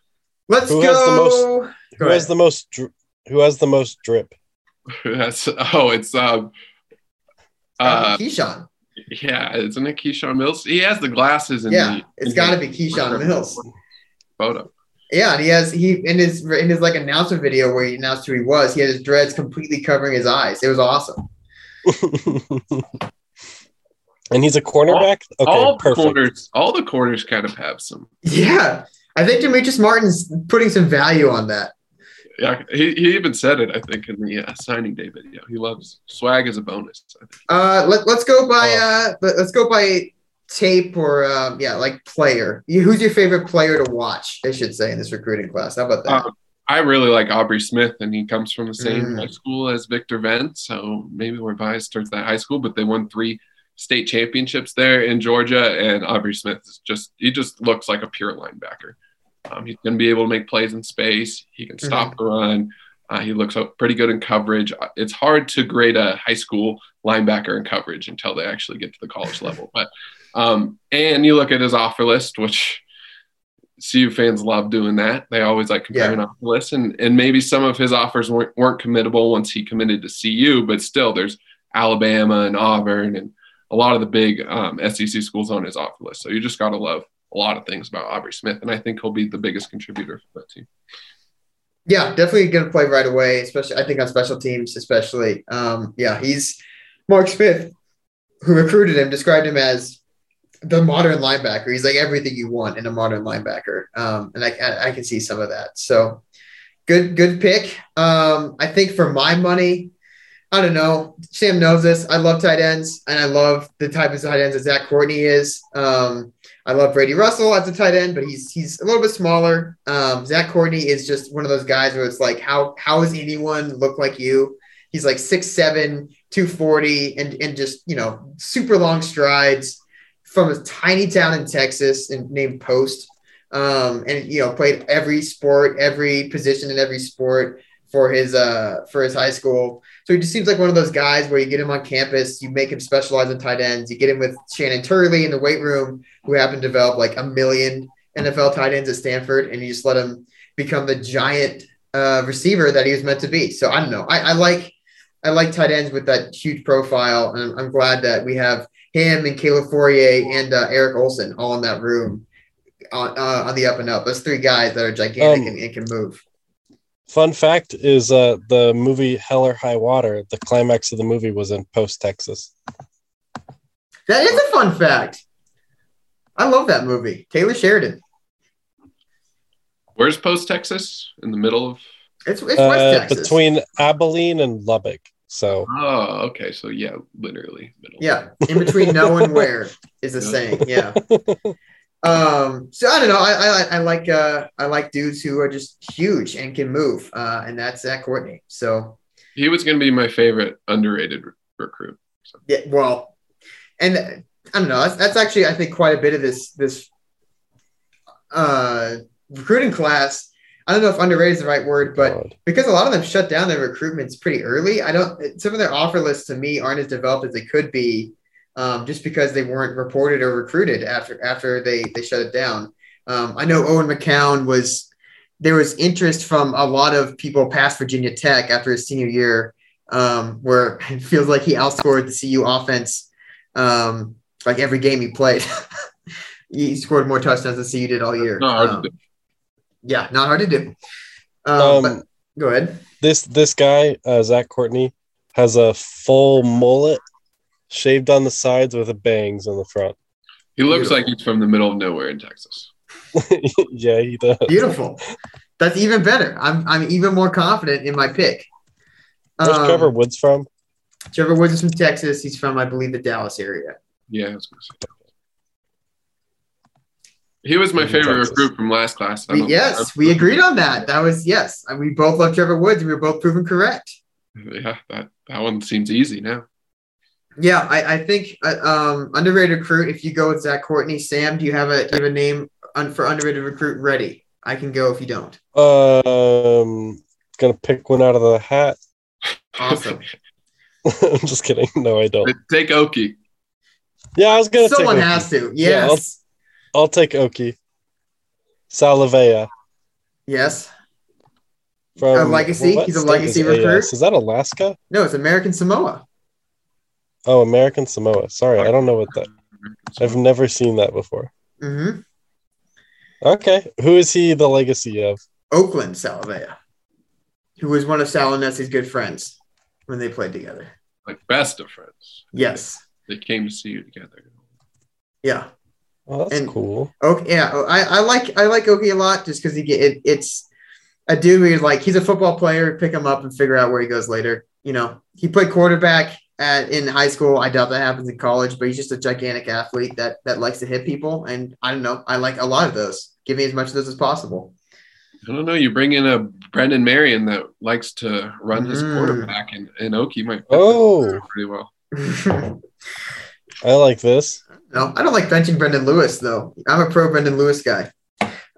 Let's Who go. has the most- Go Who has the most? Dri- who has the most drip? That's oh, it's um. Uh, Probably Keyshawn. Yeah, isn't it Keyshawn Mills? He has the glasses In Yeah, the, it's in got to the be Keyshawn Mills. photo. Yeah, and he has he in his in his like announcement video where he announced who he was. He had his dreads completely covering his eyes. It was awesome. and he's a cornerback. Okay, all perfect. corners, all the corners kind of have some. Yeah, I think Demetrius Martin's putting some value on that. Yeah, he, he even said it. I think in the uh, signing day video, he loves swag as a bonus. Uh, let, let's go by Oh. uh, let, us go by tape or um, yeah, like player. You, who's your favorite player to watch? I should say in this recruiting class. How about that? Uh, I really like Aubrey Smith, and he comes from the same Mm. high school as Victor Venn. So maybe we're biased towards that high school, but they won three state championships there in Georgia. And Aubrey Smith is just, he just looks like a pure linebacker. Um, he's going to be able to make plays in space. He can stop the run. Uh, he looks pretty good in coverage. Uh, It's hard to grade a high school linebacker in coverage until they actually get to the college level. But um, and you look at his offer list, which CU fans love doing that. They always like comparing offer lists, and and maybe some of his offers weren't weren't committable once he committed to CU, but still, there's Alabama and Auburn and a lot of the big um, SEC schools on his offer list. So you just got to love a lot of things about Aubrey Smith, and I think he'll be the biggest contributor for that team. Yeah, definitely going to play right away, especially I think on special teams, especially. Um, yeah, he's Mark Smith, who recruited him, described him as the modern linebacker. He's like everything you want in a modern linebacker, um, and I, I, I can see some of that. So good, good pick. Um, I think for my money, I don't know. Sam knows this. I love tight ends, and I love the type of tight ends that Zach Courtney is. Um, I love Brady Russell as a tight end, but he's he's a little bit smaller. Um, Zach Courtney is just one of those guys where it's like, how how does anyone look like you? He's like 6'7", 240, and and just you know super long strides from a tiny town in Texas and named Post. Um, and you know played every sport, every position in every sport for his uh for his high school. So he just seems like one of those guys where you get him on campus, you make him specialize in tight ends, you get him with Shannon Turley in the weight room, who happened to develop like a million NFL tight ends at Stanford, and you just let him become the giant uh, receiver that he was meant to be. So I don't know. I, I like I like tight ends with that huge profile, and I'm, I'm glad that we have him and Caleb Fauria and uh, Eric Olson all in that room on uh, on the up and up. Those three guys that are gigantic Um, and, and can move. Fun fact is uh, the movie Hell or High Water. The climax of the movie was in Post, Texas. That is a fun fact. I love that movie. Taylor Sheridan. Where's Post Texas? In the middle of. It's, it's West Uh, Texas. between Abilene and Lubbock. So Oh, okay. So yeah, literally middle. Yeah, in between no and where is the saying. Yeah. Um. So I don't know. I I, I like uh I like dudes who are just huge and can move. Uh, and that's Zach Courtney. So He was going to be my favorite underrated recruit. So. yeah. Well, and I don't know. That's, that's actually I think quite a bit of this this uh recruiting class. I don't know if underrated is the right word, but God. because a lot of them shut down their recruitments pretty early. I don't. Some of their offer lists to me aren't as developed as they could be, um, just because they weren't reported or recruited after after they they shut it down. Um, I know Owen McCown was. There was interest from a lot of people past Virginia Tech after his senior year, um, where it feels like he outscored the CU offense, um, like every game he played. he scored more touchdowns than CU did all year. Not hard to Um, do. yeah, not hard to do. Um, Um, go ahead. this this guy uh, Zach Courtney has a full mullet, shaved on the sides with a bangs in the front. He looks Beautiful. like he's from the middle of nowhere in Texas. yeah, he does. Beautiful. That's even better. I'm I'm even more confident in my pick. Where's Um, Trevor Woods from? Trevor Woods is from Texas. He's from, I believe, the Dallas area. Yeah, I was gonna say. He was my In favorite Texas. recruit from last class. We- don't- yes, we agreed on that. That was yes. And we both love Trevor Woods, and we were both proven correct. Yeah, that, that one seems easy now. Yeah, I, I think uh, um, underrated recruit. If you go with Zach Courtney, Sam, do you have a do you have a name un, for underrated recruit ready. I can go if you don't. Um, gonna pick one out of the hat. Awesome. I'm just kidding. No, I don't. Take Oki. Yeah, I was gonna. Someone take has Oki. to. Yeah, Yes. I'll take Oki. Salavea yes. from A legacy? what He's a legacy is recruit? AS? Is that Alaska? No, it's American Samoa. Oh, American Samoa. Sorry, I don't know what that. I've never seen that before. hmm Okay, who is he the legacy of? Oakland Salavea, who was one of Sal good friends when they played together. Like best of friends. Yes. They came to see you together. Yeah. Oh, that's And- cool. Okay. Yeah. oh, I, I like I like Oki a lot just because he get it, it's a dude where you're like he's a football player. Pick him up and figure out where he goes later. You know, he played quarterback at in high school. I doubt that happens in college, but he's just a gigantic athlete that that likes to hit people. And I don't know. I like a lot of those. Give me as much of those as possible. I don't know. You bring in a Brennan Marion that likes to run his Mm. quarterback, and, and Oki might fit Oh. pretty well. I like this. No, I don't like benching Brendan Lewis though. I'm a pro Brendan Lewis guy.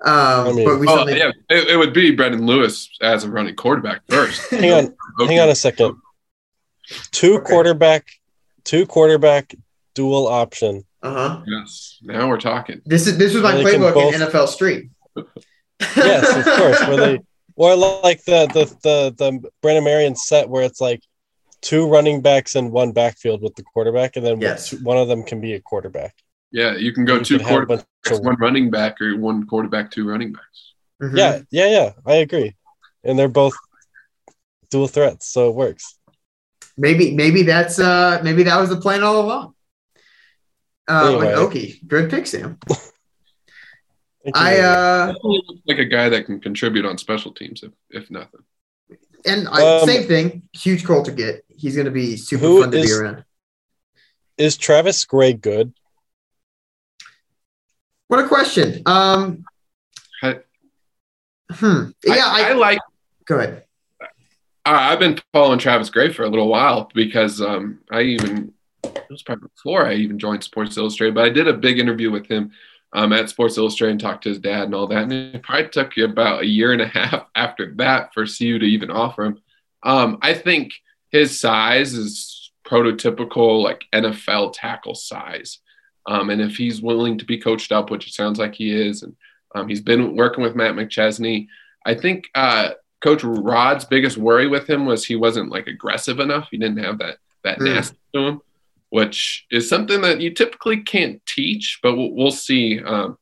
Um, mean- but we Oh, still need, yeah, it, it would be Brendan Lewis as a running quarterback first. Hang on, hang on a second. Two Okay. quarterback, two quarterback dual option. Uh huh. Yes. Now we're talking. This is this was my Well, they can playbook both- in NFL Street. Yes, of course. Where they or like the the the the Brennan Marion set where it's like two running backs and one backfield with the quarterback, and then Yes. one of them can be a quarterback. Yeah, you can go You two could have a bunch quarterbacks, of- one running back, or one quarterback, two running backs. Mhm. Yeah, yeah, yeah. I agree, and they're both dual threats, so it works. Maybe maybe that's uh maybe that was the plan all along. Uh, Anyway. with Oki, good pick, Sam. I uh Definitely looks like a guy that can contribute on special teams, if, if nothing. and I, Um, same thing. Huge call to get. He's gonna be super fun to be is- around. is Travis Gray good? What a question. Um. I- Hmm. Yeah. I, I, like. go ahead. I've been following Travis Gray for a little while because um, I even it was probably before I even joined Sports Illustrated, but I did a big interview with him um, at Sports Illustrated and talked to his dad and all that. And it probably took you about a year and a half after that for CU to even offer him. Um, I think his size is prototypical like NFL tackle size. Um, and if he's willing to be coached up, which it sounds like he is, and um, he's been working with Matt McChesney, I think uh, Coach Rod's biggest worry with him was he wasn't like aggressive enough. He didn't have that that Mm. nasty to him, which is something that you typically can't teach. But we'll, we'll see um,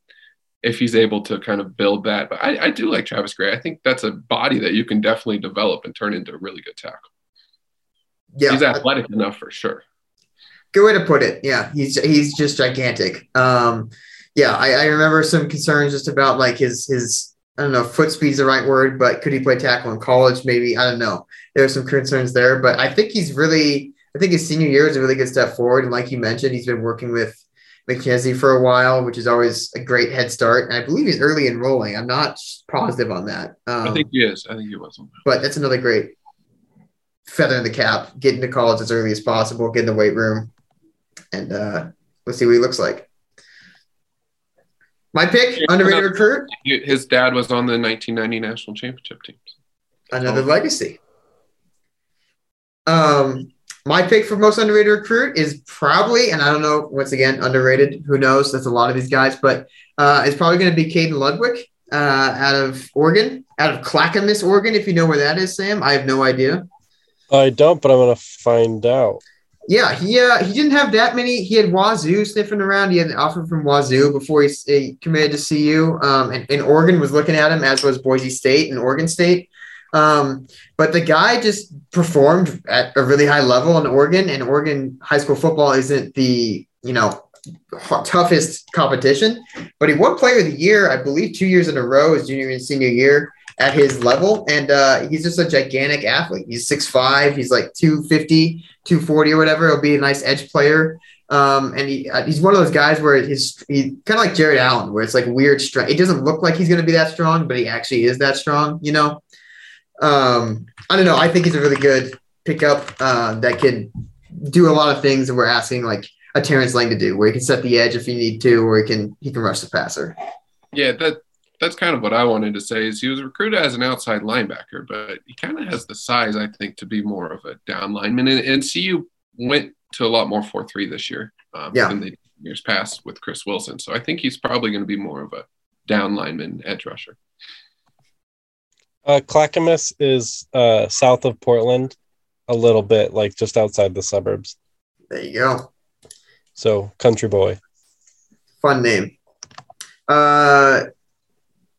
if he's able to kind of build that. But I, I do like Travis Gray. I think that's a body that you can definitely develop and turn into a really good tackle. Yeah. He's athletic enough for sure. Good way to put it. Yeah, he's he's just gigantic. Um, yeah, I, I remember some concerns just about like his his I don't know if foot speed's the right word, but could he play tackle in college? Maybe I don't know. There are some concerns there, but I think he's really. I think his senior year is a really good step forward, and like you mentioned, he's been working with McKenzie for a while, which is always a great head start. And I believe he's early enrolling. I'm not positive on that. Um, I think he is. I think he was. but that's another great feather in the cap. Get into college as early as possible, get in the weight room, and uh, let's see what he looks like. My pick, underrated recruit, His dad was on the 1990 national championship team. another Oh. legacy. Um, my pick for most underrated recruit is probably, and I don't know, once again, underrated. Who knows? That's a lot of these guys, but uh, it's probably going to be Caden Ludwig uh, out of Oregon, out of Clackamas, Oregon. If you know where that is, Sam, I have no idea. I don't, but I'm gonna find out. Yeah, he uh, he didn't have that many. He had Wazoo sniffing around. He had an offer from Wazoo before he, he committed to CU. Um, and, and Oregon was looking at him, as was Boise State and Oregon State. Um, but the guy just performed at a really high level in Oregon, and Oregon high school football isn't the you know toughest competition. But he won Player of the Year, I believe, two years in a row, his junior and senior year at his level, and uh, he's just a gigantic athlete. He's 6'5", he's like 250, 240 or whatever. He'll be a nice edge player. Um, and he, uh, he's one of those guys where his he kind of like Jared Allen, where it's like weird strength. It doesn't look like he's going to be that strong, but he actually is that strong. You know, um, I don't know. I think he's a really good pickup uh, that can do a lot of things that we're asking like a Terrence Lang to do, where he can set the edge if you need to, or he can he can rush the passer. Yeah, that that's kind of what I wanted to say. Is he was recruited as an outside linebacker, but he kind of has the size, I think, to be more of a down lineman. And, and CU went to a lot more four three this year um, Yeah. than they years past with Chris Wilson. So I think he's probably going to be more of a down lineman edge rusher. Uh, Clackamas is uh, south of Portland, a little bit, like just outside the suburbs. There you go. So, country boy. Fun name. Uh,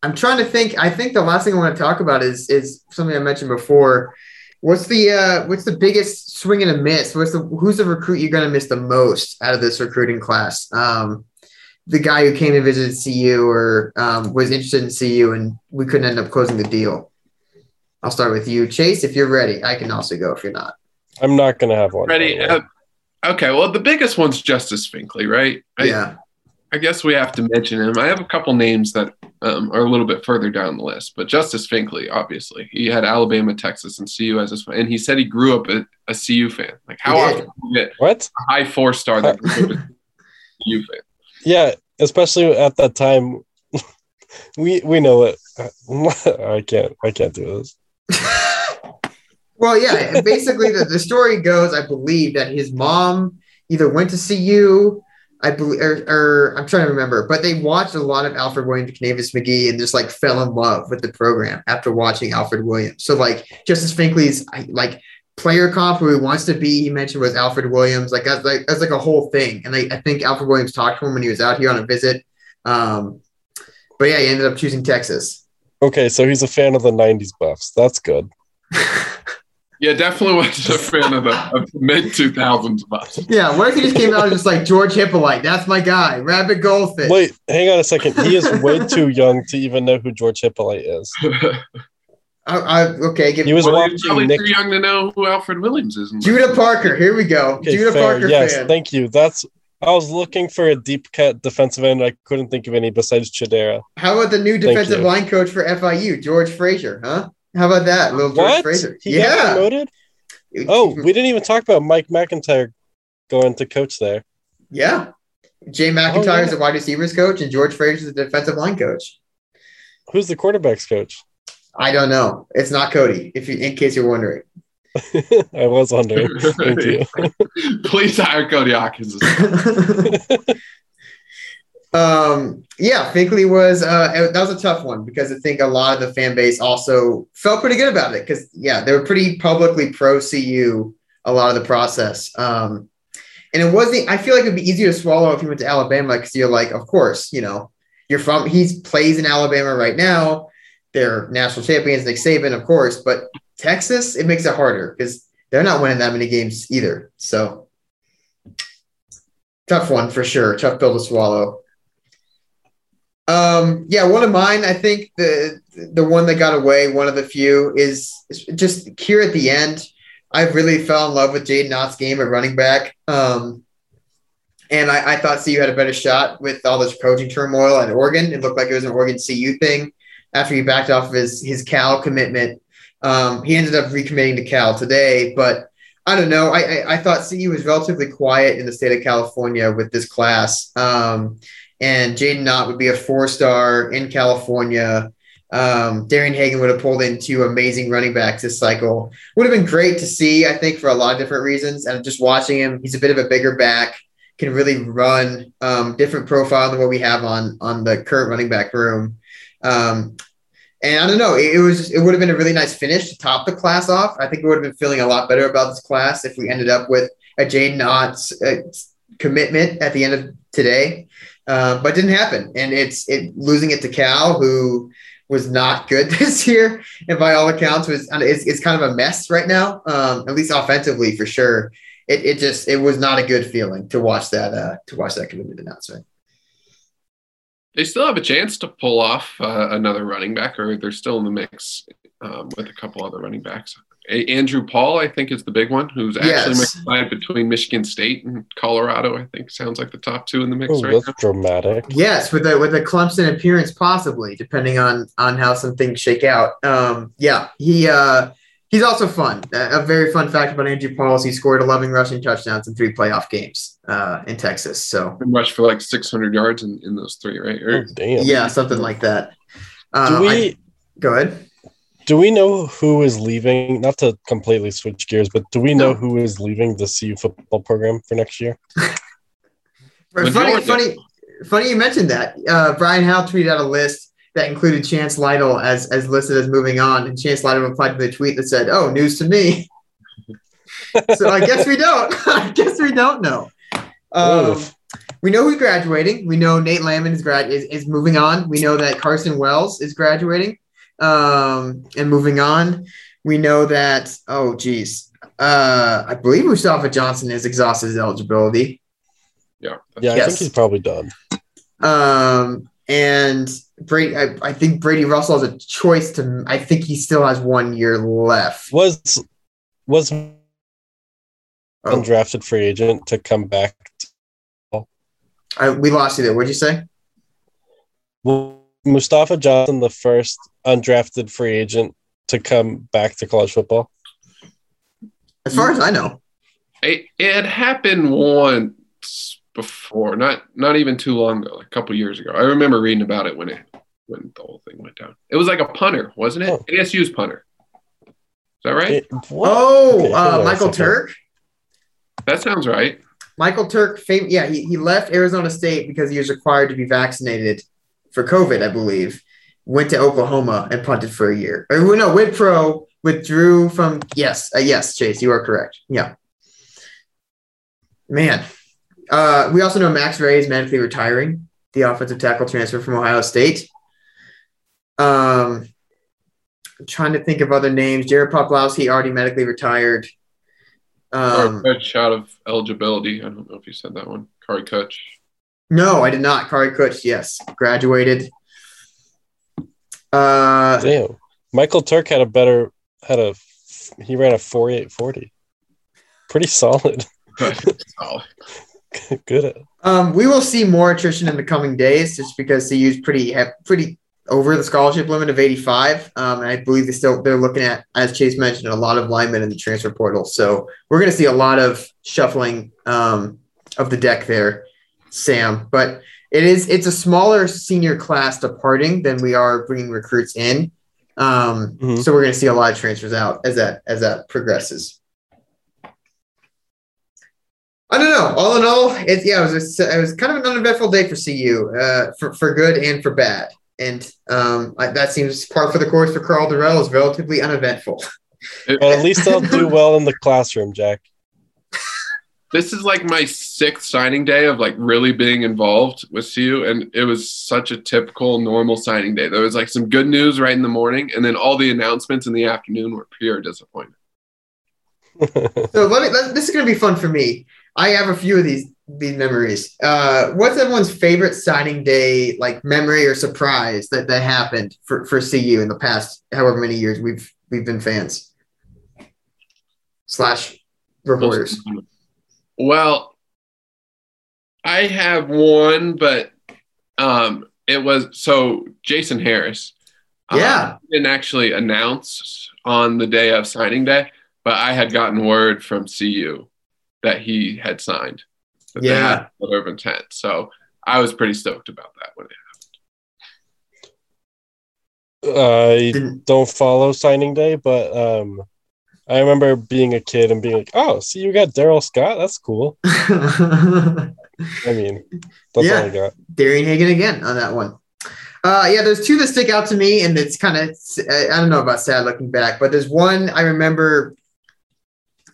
I'm trying to think. I think the last thing I want to talk about is is something I mentioned before. What's the uh, what's the biggest swing and a miss? What's the who's the recruit you're gonna miss the most out of this recruiting class? Um, the guy who came to visit CU or um, was interested in CU and we couldn't end up closing the deal. I'll start with you, Chase. If you're ready, I can also go if you're not. I'm not going to have one. Ready? Uh, okay. Well, the biggest one's Justice Finkley, right? I, yeah, I guess we have to mention him. I have a couple names that um, are a little bit further down the list, but Justice Finkley, obviously, he had Alabama, Texas, and CU as his fan, and he said he grew up a, a CU fan. Like, how He often you get What? a high four star that grew up a CU fan? Yeah, especially at that time. we we know it. I can't. I can't do this. Well, yeah. Basically, the, the story goes, I believe, that his mom either went to CU, I believe, or, or I'm trying to remember, but they watched a lot of Alfred Williams, Kanavis McGhee, and just like fell in love with the program after watching Alfred Williams. So, like, Justice Finkley's like player comp who he wants to be, he mentioned was Alfred Williams. Like, that's like that's like a whole thing. And I, I think Alfred Williams talked to him when he was out here on a visit. Um, but yeah, he ended up choosing Texas. Okay, so he's a fan of the '90s buffs. That's good. Yeah, definitely wasn't a fan of the, mid 2000s bus. Yeah, what if he just came out and just like George Hypolite? That's my guy, Rabbit Goldfish. Wait, hang on a second. He is way too young to even know who George Hypolite is. I, I, okay, give He was well, he's probably watching Nick. too young to know who Alfred Williams is. Judah Parker. Here we go. Okay, Judah fair. Parker Yes, fan. thank you. That's. I was looking for a deep cut defensive end. I couldn't think of any besides Chidera. How about the new defensive line coach for FIU, George Frazier? Huh? How about that, little George What? Frazier? He got yeah. promoted? Oh, we didn't even talk about Mike MacIntyre going to coach there. yeah. Jay MacIntyre Oh, yeah. is the wide receivers coach, and George Fraser is the defensive line coach. Who's the quarterbacks coach? I don't know. It's not Cody. If you, in case you're wondering. I was wondering. Thank you. Please hire Cody Hawkins. um, yeah, Finkley was uh, that was a tough one because I think a lot of the fan base also felt pretty good about it because yeah, they were pretty publicly pro CU a lot of the process. Um, and it wasn't. I feel like it'd be easier to swallow if you went to Alabama because you're like, of course, you know, you're from. He plays in Alabama right now. They're national champions, Nick Saban, of course, but Texas, it makes it harder because they're not winning that many games either. So tough one for sure. Tough pill to swallow. Um, yeah, one of mine, I think the the one that got away, one of the few, is, just here at the end. I really fell in love with Jaydn Ott's game at running back. Um, and I, I thought CU had a better shot with all this coaching turmoil at Oregon. It looked like it was an Oregon CU thing. After he backed off of his his Cal commitment, um, he ended up recommitting to Cal today. But I don't know. I, I, I thought CU was relatively quiet in the state of California with this class. Um, and Jaydn Ott would be a four star in California. Um, Darian Hagan would have pulled in two amazing running backs this cycle. Would have been great to see, I think, for a lot of different reasons. And just watching him, he's a bit of a bigger back, can really run um, different profile than what we have on on the current running back room. Um, and I don't know, it, it was it would have been a really nice finish to top the class off. I think we would have been feeling a lot better about this class if we ended up with a Jaydn Ott's uh, commitment at the end of today. Uh, but didn't happen, and it's it losing it to Cal, who was not good this year, and by all accounts was is, is kind of a mess right now. Um, at least offensively, for sure. It, it just it was not a good feeling to watch that uh, to watch that commitment announcement. they still have a chance to pull off uh, another running back, or they're still in the mix um, with a couple other running backs. A- Andrew Paul, I think, is the big one, who's actually Yes. mixed between Michigan State and Colorado. I think sounds like the top two in the mix Oh, right that's now. dramatic. Yes, with a with a Clemson appearance, possibly depending on on how some things shake out. Um, yeah, he uh, He's also fun. A a very fun fact about Andrew Paul is he scored 11 rushing touchdowns in three playoff games uh, in Texas. So And rushed for like 600 yards in, in those three, right? Oh, damn. yeah, something like that. Uh, Do I- we go ahead. Do we know who is leaving? Not to completely switch gears, but do we know No. who is leaving the CU football program for next year? Funny, funny, funny you mentioned that. Uh, Brian Howell tweeted out a list that included Chance Lytle as as listed as moving on, and Chance Lytle replied to the tweet that said, "Oh, news to me." so I guess we don't. I guess we don't know. Um, we know who's graduating. We know Nate Landman is grad is, is moving on. We know that Carson Wells is graduating um, and moving on. We know that oh geez, uh, I believe Mustafa Johnson has exhausted his eligibility. yeah. Yeah, I think he's probably done. Um, and Brady, I, I think Brady Russell has a choice to. I think he still has one year left. Was was Oh, undrafted free agent to come back. I, we lost you there. What'd you say? Was Mustafa Johnson, the first undrafted free agent to come back to college football. As far as I know, It, it had happened once before, not not even too long ago, like a couple years ago. I remember reading about it when it when the whole thing went down. It was like a punter, wasn't it? Oh. ASU's punter. Is that right? It- oh, Okay, uh, Michael. Turk. that sounds right. Michael Turk, fam- yeah, he, he left Arizona State because he was required to be vaccinated for COVID, I believe. Went to Oklahoma and punted for a year. Or no, went pro, withdrew from. Yes, uh, yes, Chase, you are correct. Yeah, man. Uh, we also know Max Wray is medically retiring, the offensive tackle transfer from Ohio State. Um, I'm trying to think of other names. Jared Poplowski already medically retired. Um, Kutsch out of eligibility. I don't know if you said that one. Kary Kutsch. No, I did not. Kary Kutsch, yes, graduated. Uh, Damn. Michael Turk had a better had a he ran a 4840. Pretty solid. Oh, Good at um, we will see more attrition in the coming days, just because they use pretty have pretty over the scholarship limit of 85. Um, and I believe they still they're looking at, as Chase mentioned, a lot of linemen in the transfer portal. So we're going to see a lot of shuffling um, of the deck there, Sam. But it is it's a smaller senior class departing than we are bringing recruits in. Um, Mhm. So we're going to see a lot of transfers out as that as that progresses. I don't know. All in all, it, yeah, it was a, it was kind of an uneventful day for CU, uh, for for good and for bad, and um, I, that seems par for the course for Karl Dorrell is relatively uneventful. But at least they'll do well in the classroom, Jack. This is like my sixth signing day of like really being involved with CU, and it was such a typical normal signing day. There was like some good news right in the morning, and then all the announcements in the afternoon were pure disappointment. So let me. Let, this is going to be fun for me. I have a few of these these memories. Uh, what's everyone's favorite signing day like memory or surprise that that happened for for CU in the past however many years we've we've been fans slash reporters. Well, I have one, but um, it was so Jason Harris. um, Yeah. didn't actually announce on the day of signing day, but I had gotten word from CU that he had signed. That they Yeah. had a letter of intent. So I was pretty stoked about that when it happened. I don't follow signing day, but um I remember being a kid and being like, "Oh, see, you got Darrell Scott. That's cool." I mean, that's Yeah. all I got. Darian Hagan again on that one. Uh, yeah, there's two that stick out to me, and it's kind of I don't know about sad looking back, but there's one I remember.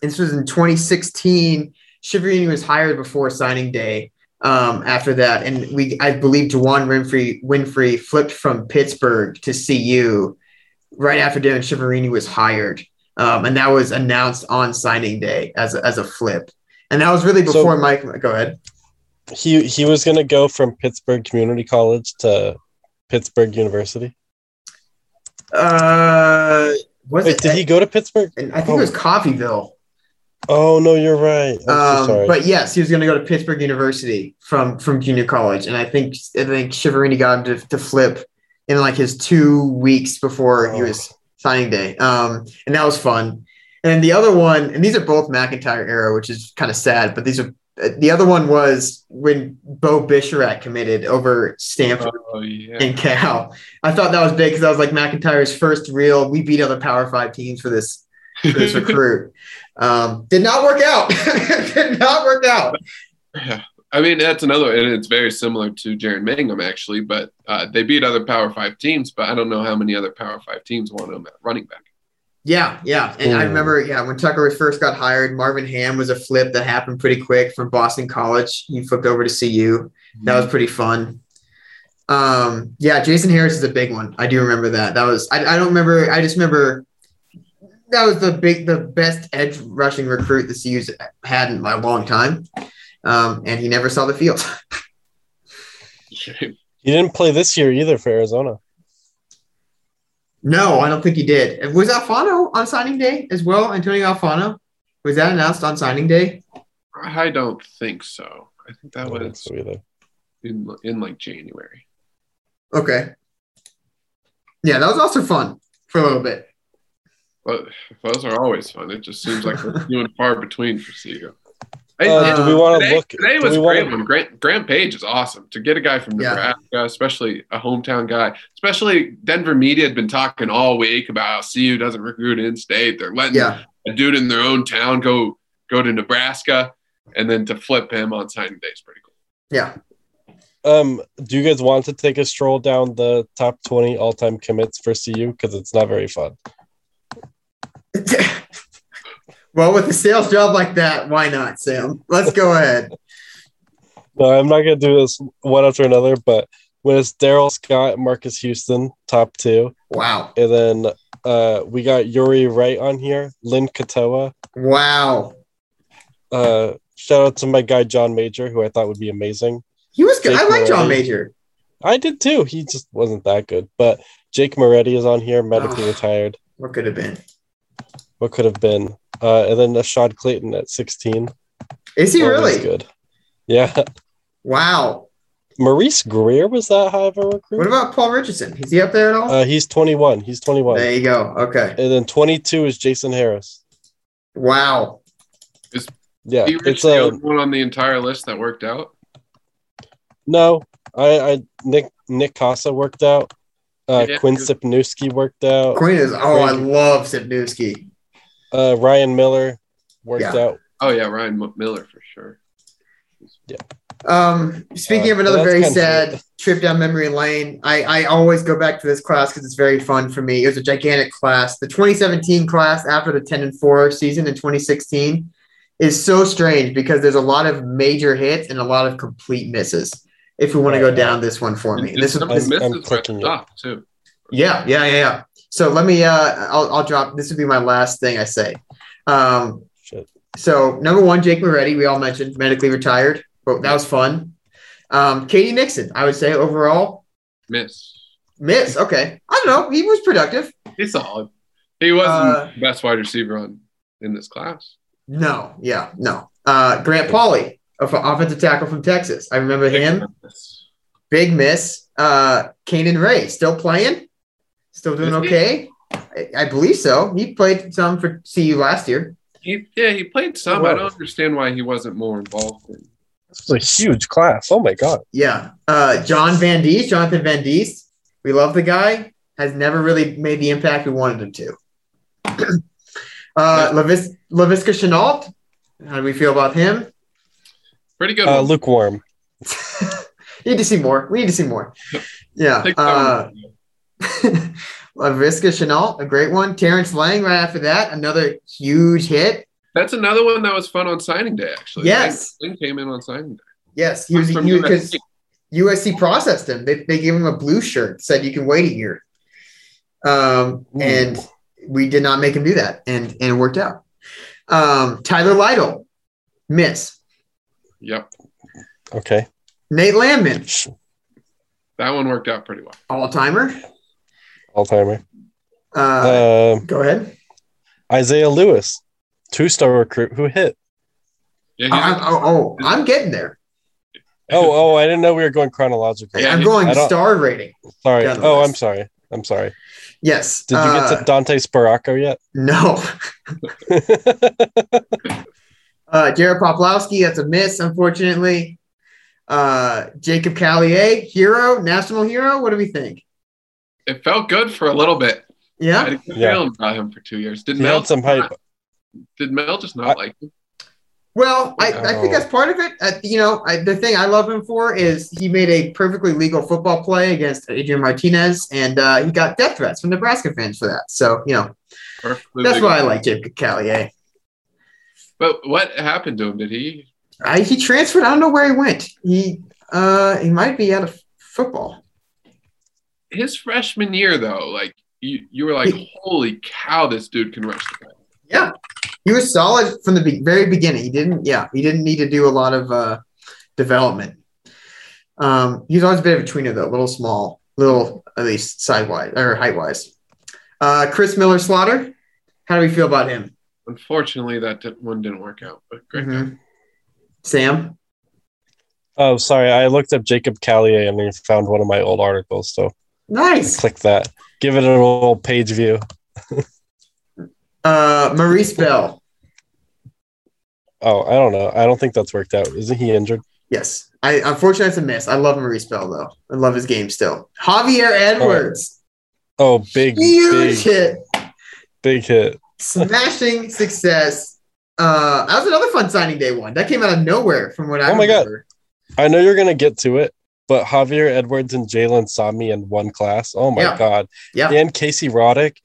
This was in 2016. Chiaverini was hired before signing day. Um, after that, and we I believe Juwann Winfree Winfree flipped from Pittsburgh to CU right after Darrin Chiaverini was hired, um, and that was announced on signing day as a, as a flip, and that was really So- before Mike. Go ahead. He he was gonna go from Pittsburgh Community College to Pittsburgh University. Uh, was Wait, it? did he go to Pittsburgh? I think it was Coffeyville. Oh no, you're right. I'm so Um, sorry. but yes, he was going to go to Pittsburgh University from from junior college, and I think I think Chiaverini got him to, to flip in like his two weeks before he Oh. was signing day. Um, and that was fun. And the other one, and these are both MacIntyre era, which is kind of sad, but these are the other one was when Beau Bisharat committed over Stanford Oh yeah. and Cal. I thought that was big because I was like MacIntyre's first real. We beat other Power Five teams for this for this recruit. Um, did not work out. did not work out. Yeah. I mean, that's another, and it's very similar to Jaron Mangum, actually, but uh, they beat other Power Five teams, but I don't know how many other Power Five teams want him at running back. Yeah, yeah. And I Hmm. remember, yeah, when Tucker first got hired, Marvin Ham was a flip that happened pretty quick from Boston College. He flipped over to CU. That was pretty fun. Um, yeah, Jason Harris is a big one. I do remember that. That was I, I don't remember. I just remember that was the big, the best edge rushing recruit the CU's had in a long time. Um, and he never saw the field. He didn't play this year either for Arizona. no, I don't think he did. Was Alfano on signing day as well? Antonio Alfano was that announced on signing day? I don't think so. I think that don't think was so either. in in like January. Okay. Yeah, that was also fun for a little bit. But those are always fun. It just seems like we're few and far between for CU. Hey, Uh, do we want to look? today was we great wanna- one. Grant Grant Page is awesome to get a guy from Yeah. Nebraska, especially a hometown guy. Especially Denver media had been talking all week about how CU doesn't recruit in state. They're letting Yeah. a dude in their own town go go to Nebraska, and then to flip him on signing day is pretty cool. Yeah. Um, do you guys want to take a stroll down the top 20 all time commits for CU? Because it's not very fun. well, with a sales job like that, why not, Sam? Let's go ahead. No, I'm not going to do this one after another, but when it's Darrell Scott, Marcus Houston, top two. Wow. And then uh, we got Yuri Wright on here, Lynn Katoa. Wow. Uh, shout out to my guy, John Major, who I thought would be amazing. He was good. I Jake like John Major. I did too. He just wasn't that good. But Jake Moretti is on here, medically Oh. retired. What could have been? What could have been? Uh, and then Ashad Clayton at 16. Is he Always really? good? Yeah. Wow. Maurice Greer was that high of a recruit? What about Paul Richardson? Is he up there at all? Uh, he's 21. He's 21. there you go. Okay. And then 22 is Jason Harris. Wow. Is Yeah, He was it's the a only one on the entire list that worked out. no. I, I Nick Nick Kasa worked out. Uh, Yeah. Quinn Sypniewski worked out. Quinn is. Oh, I love Sypniewski. Uh, Ryan Miller worked Yeah. out. Oh yeah, Ryan M- Miller for sure. Yeah. Um, speaking Uh, of another that's very kinda sad trip down memory lane, I, I always go back to this class because it's very fun for me. It was a gigantic class. The 2017 class after the 10 and 4 season in 2016 is so strange because there's a lot of major hits and a lot of complete misses. If we want to go down this one for me, And this some is of the I'm- I'm misses at the clicking it. top too. yeah, yeah, yeah, yeah. So let me. Uh, I'll, I'll drop. This would be my last thing I say. Um, Shit. so number one, Jake Moretti, we all mentioned medically retired, but that was fun. Um, K.D. Nixon, I would say overall Miss. miss. Okay, I don't know. He was productive. He's solid. He wasn't Uh, the best wide receiver on in this class. No, yeah, no. Uh, Grant Pauly, off- offensive tackle from Texas. I remember him. Big miss. Uh, Kanan Ray, still playing, still doing okay. I, I believe so. He played some for CU last year. He yeah, he played some. I don't understand why he wasn't more involved. In. This is a huge class. Oh my god. Yeah. Uh, John Van Diest, Jonathan Van Diest. We love the guy. Has never really made the impact we wanted him to. uh, Lavis- Laviska Shenault. How do we feel about him? Pretty good. Uh, one. lukewarm. need to see more. We need to see more. Yeah. Uh, one. Laviska Shenault, a great one. Terrence Lang right after that, another huge hit. That's another one that was fun on signing day. Actually, Yes. Lynn came in on signing day. Yes, he was because USC. USC processed him. They, they gave him a blue shirt, said you can wait a year. Um, Ooh. and we did not make him do that, and and it worked out. Um, Tyler Lytle, miss. Yep, Okay. Nate Landman, that one worked out pretty well. all timer. All timer. Uh, Uh, go ahead. Isaiah Lewis, two star recruit who hit. Yeah, I, he's I'm, oh, oh, I'm getting there. Oh, oh, I didn't know we were going chronologically. Yeah, I'm going star rating. Sorry. Oh, list. I'm sorry. I'm sorry. Yes. Did you uh, get to Dante Sparacco yet? No. Uh, Jared Poplowski, that's a miss, unfortunately. Uh, Jacob Callier, hero, national hero. What do we think? It felt good for a little bit. I Yeah. had a good Yeah. feeling about him for two years. Did he Mel some hype. Did Mel just not I- like him? Well, I, I think that's part of it. Uh, you know, I, the thing I love him for is he made a perfectly legal football play against Adrian Martinez, and uh, he got death threats from Nebraska fans for that. So, you know, Perfectly that's legal. why I like Jacob Callier. But what happened to him? Did he? I, he transferred. I don't know where he went. He uh, he might be out of football. His freshman year, though, like you, you were like, "Holy cow, this dude can rush the ball." Yeah, he was solid from the be- very beginning. He didn't, yeah, he didn't need to do a lot of uh, development. Um, he's always a bit of a tweener though, a little small, little at least sidewise or height wise. Uh, Chris Miller Slaughter, how do we feel about him? Unfortunately, that di- one didn't work out. But great. guy. Mhm. Sam, oh, sorry. I looked up Jacob Callier and I found one of my old articles. So nice. click that. Give it a little page view. Uh, Maurice Bell, Oh, I don't know. I don't think that's worked out. Isn't he injured? yes. I unfortunately it's a miss. I love Maurice Bell though. I love his game still. Javier Edwards, Oh, big, huge big, hit. big hit. smashing success. Uh, that was another fun signing day one. That came out of nowhere from what I Oh my God. I know you're gonna get to it, but Javier Edwards and Jalen Sami in one class. Oh my Yeah. god. Yeah. And Casey Roddick.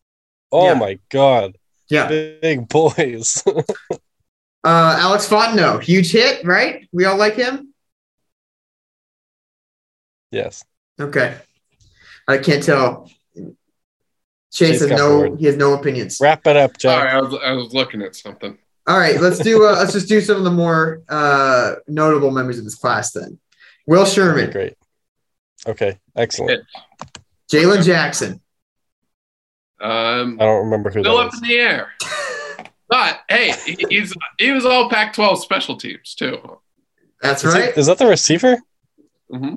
Oh Yeah. my god. Yeah. Big boys. Uh, Alex Fontenot, huge hit, right? We all like him. yes. Okay. I can't tell. Chase Chase has no. bored. He has no opinions. Wrap it up, Jack. Sorry, I was, I was looking at something. All right, let's do. Uh, let's just do some of the more uh, notable members of this class then. Will Okay, Sherman, great. Okay, excellent. Jalen Jackson. Um, I don't remember who still that up is. in the air. But hey, he, he's he was all Pac-12 special teams too. That's Is, right. it, is that the receiver? Mm-hmm.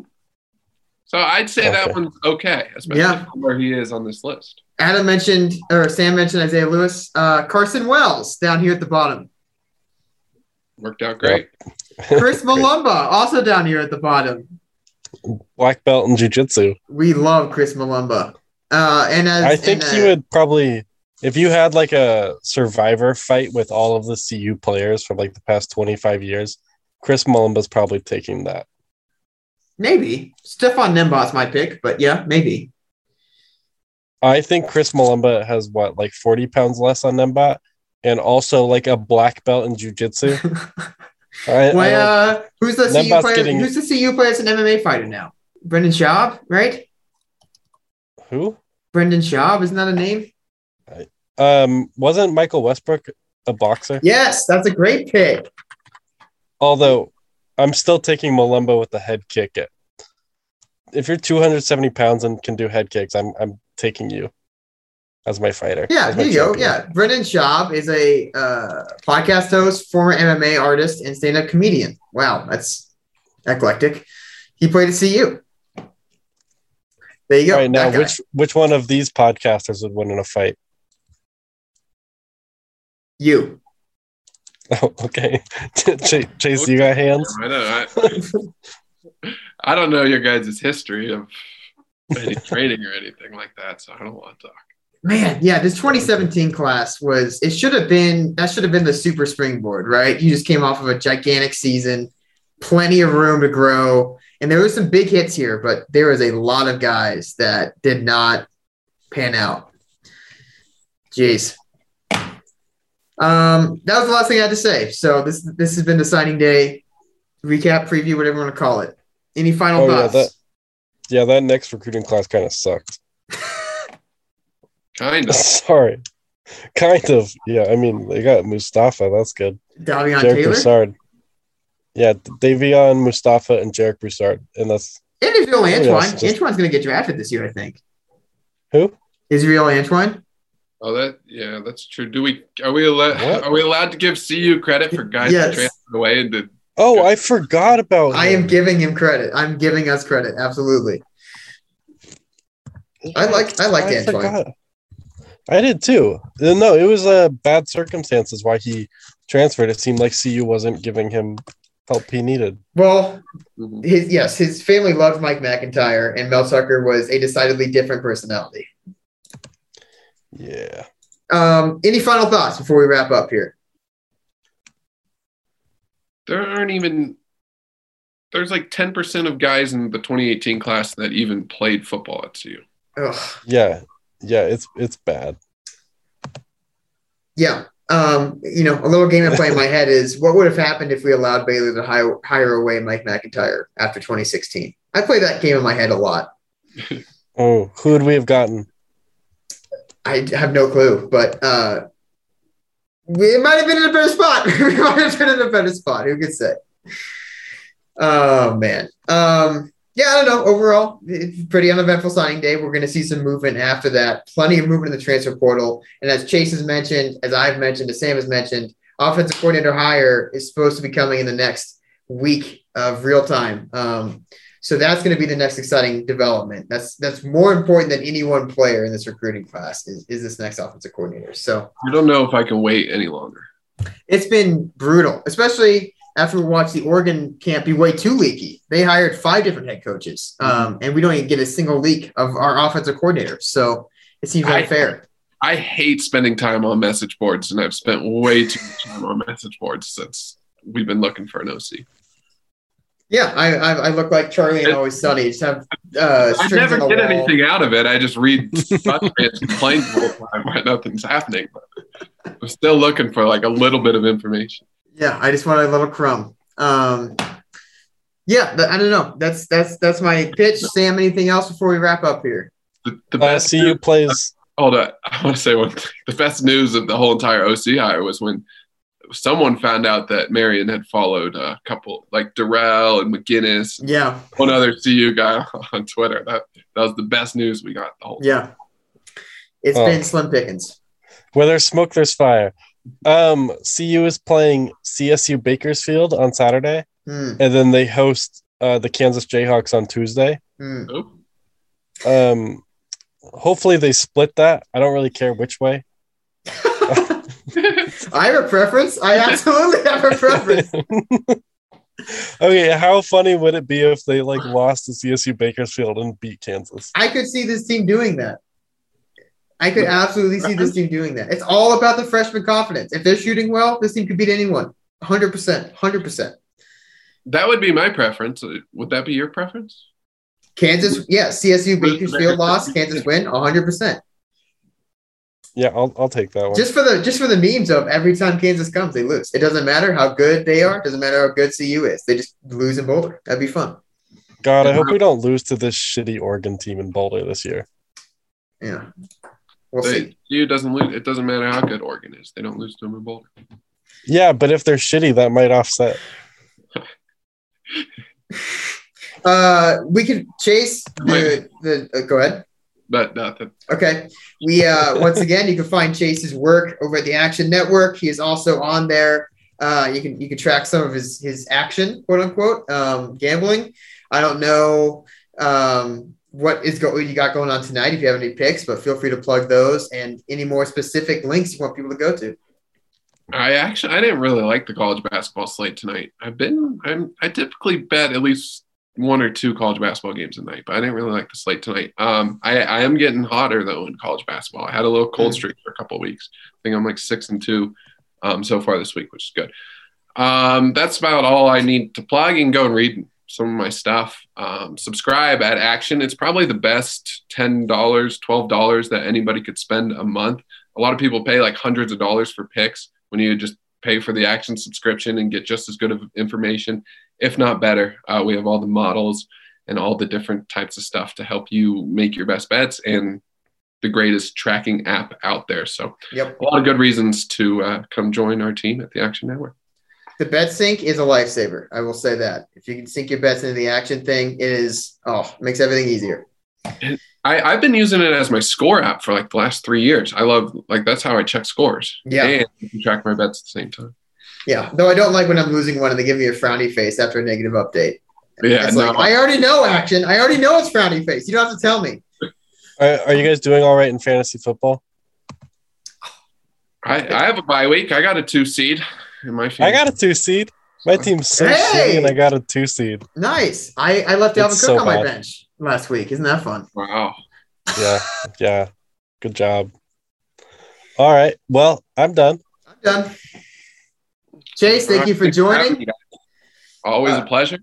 So I'd say that one's okay, especially Yeah. where he is on this list. Adam mentioned, or Sam mentioned Isaiah Lewis. Uh, Carson Wells down here at the bottom. Worked out great. Chris Mulumba also down here at the bottom. Black belt in jujitsu. We love Chris Mulumba. Uh, and as I think and, he uh, would probably, if you had like a survivor fight with all of the CU players from like the past 25 years, Chris Mulumba's probably taking that. maybe Stefan Nembot's my pick, but yeah, maybe. I think Chris Mulumba has what, like 40 pounds less on Nembot and also like a black belt in jujitsu. I Well, uh, who's the CU player? getting- Who's the CU player that's an MMA fighter now? Brendan Schaub, right? who? Brendan Schaub, isn't that a name? Um, wasn't Michael Westbrook a boxer? Yes, that's a great pick. Although I'm still taking Mulumba with the head kick. It. If you're 270 pounds and can do head kicks, I'm I'm taking you as my fighter. Yeah, as my here you go. Yeah, Brendan Schaub is a uh, podcast host, former MMA artist, and stand-up comedian. Wow, that's eclectic. He played at CU. There you go. All right now, which which one of these podcasters would win in a fight? you? Oh, okay, Chase, Chase, you got hands. I don't, I, I don't know your guys' history of any training or anything like that, so I don't want to talk. Man, yeah, this 2017 class was it should have been that should have been the super springboard, right? You just came off of a gigantic season, plenty of room to grow. And there was some big hits here, but there was a lot of guys that did not pan out. Jeez. Um, that was the last thing I had to say. So this this has been the signing day recap, preview, whatever you want to call it. Any final Oh, yeah, thoughts? that- Yeah, that next recruiting class kind of sucked. Kind of. Sorry, kind of. Yeah, I mean they got Mustafa. That's good. Davion Jarek Taylor Broussard. Yeah, Davion, Mustafa, and Jarek Broussard, and that's and Israel else? Antwine. Just- Antwine's going to get drafted this year, I think. who? Israel Antwine. Oh, that yeah, that's true. Do we are we allowed are we allowed to give CU credit for guys Yes. that transferred away and did Oh, I forgot about. I am giving him credit. I'm giving us credit. Absolutely. I like I like I Antwine. forgot. I did too. Uh, No, it was uh, bad circumstances why he transferred. It seemed like CU wasn't giving him help he needed. Well, his yes, his family loved Mike MacIntyre, and Mel Tucker was a decidedly different personality. Yeah. Um, any final thoughts before we wrap up here? There aren't even. There's like 10% of guys in the 2018 class that even played football at CU. Ugh. Yeah. Yeah, it's it's bad. Yeah. Um, you know, a little game I play in my head is what would have happened if we allowed Baylor to hire, hire away Mike MacIntyre after 2016? I play that game in my head a lot. Oh, who would we have gotten? I have no clue, but uh, we might have been in a better spot. we might have been in a better spot. Who could say? Oh man. Um, yeah, I don't know. Overall, it's pretty uneventful signing day. We're going to see some movement after that. Plenty of movement in the transfer portal. And as Chase has mentioned, as I've mentioned, as Sam has mentioned, offensive coordinator hire is supposed to be coming in the next week of real time. Um, so that's going to be the next exciting development. That's that's more important than any one player in this recruiting class is, is this next offensive coordinator. So I don't know if I can wait any longer. it's been brutal, especially after we watched the Oregon camp be way too leaky. They hired five different head coaches, um, and we don't even get a single leak of our offensive coordinator. So it seems I- unfair. I hate spending time on message boards, and I've spent way too much time on message boards since we've been looking for an OC. yeah, I, I I look like Charlie and Always Sunny. Just have uh, I never get wall. anything out of it. I just read the whole time why nothing's happening. But I'm still looking for like a little bit of information. Yeah, I just want a little crumb. Um, yeah, th- I don't know. That's that's that's my pitch. Sam, anything else before we wrap up here? The, the Uh, best CU plays. hold on. I want to say one thing. The best news of the whole entire OC hire was when someone found out that Marion had followed a couple like Dorrell and McGinnis, Yeah, one other CU guy on Twitter. That that was the best news we got the whole yeah. It's Oh. been slim pickings. Where there's smoke, there's fire. Um, CU is playing CSU Bakersfield on Saturday, Hmm, and then they host uh, the Kansas Jayhawks on Tuesday. Oh, Um, hopefully they split that. I don't really care which way. I have a preference. I absolutely have a preference. okay, how funny would it be if they like lost to CSU Bakersfield and beat Kansas? I could see this team doing that. I could absolutely see this team doing that. It's all about the freshman confidence. If they're shooting well, this team could beat anyone. 100%. 100%. that would be my preference. Would that be your preference? Kansas, yeah, CSU Bakersfield lost, Kansas win, 100%. Yeah, I'll I'll take that one. Just for the just for the memes of every time Kansas comes, they lose. It doesn't matter how good they are, doesn't matter how good CU is. They just lose in Boulder. That'd be fun. God, I hope we don't lose to this shitty Oregon team in Boulder this year. Yeah. We'll They, see. CU doesn't lose. It doesn't matter how good Oregon is. They don't lose to them in Boulder. Yeah, but if they're shitty, that might offset. Uh we could chase the the uh, go ahead. But nothing. Okay. We uh once again you can find Chase's work over at the Action Network. He is also on there. Uh you can you can track some of his his action, quote unquote, um gambling. I don't know um what is go what you got going on tonight if you have any picks, but feel free to plug those and any more specific links you want people to go to. I actually I didn't really like the college basketball slate tonight. I've been I'm I typically bet at least one or two college basketball games a night, but I didn't really like the slate tonight. Um, I, I am getting hotter though in college basketball. I had a little cold Mm. streak for a couple of weeks. I think I'm like six and two um, so far this week, which is good. Um, that's about all I need to plug. and go and read some of my stuff. Um, subscribe at Action. It's probably the best ten dollars, twelve dollars that anybody could spend a month. A lot of people pay like hundreds of dollars for picks when you just pay for the Action subscription and get just as good of information, if not better. Uh, we have all the models and all the different types of stuff to help you make your best bets and the greatest tracking app out there. So Yep. a lot of good reasons to uh, come join our team at the Action Network. The bet sync is a lifesaver. I will say that. If you can sync your bets into the action thing, it is oh, makes everything easier. I, I've been using it as my score app for like the last three years. I love like that's how I check scores. Yeah. and I can track my bets at the same time. Yeah. Though I don't like when I'm losing one and they give me a frowny face after a negative update. Yeah, It's no, like, I already know action. I already know it's frowny face. You don't have to tell me. Are, are you guys doing all right in fantasy football? I, I have a bye week. I got a two seed in my. I got a two seed. My team's so Hey! shitty, and I got a two seed. Nice. I, I left Dalvin It's Cook so on my bad. bench last week. Isn't that fun? Wow. Yeah, yeah. Good job. All right. Well, I'm done. I'm done. Chase, thank you for joining. Always Uh, a pleasure.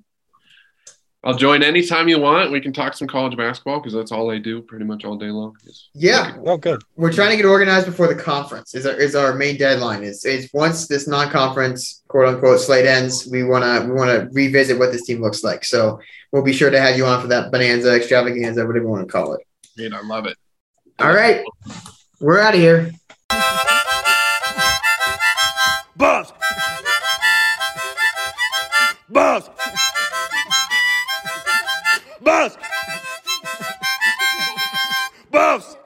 I'll join anytime you want. We can talk some college basketball because that's all I do pretty much all day long. is- Yeah, Oh, good. we're trying to get organized before the conference. Is our, is our main deadline? Is is once this non-conference quote unquote slate ends, we wanna we wanna revisit what this team looks like. So we'll be sure to have you on for that bonanza, extravaganza, whatever you want to call it. Man, I love it. All right, we're out of here. Boss. Boss. Bosque! Bosque!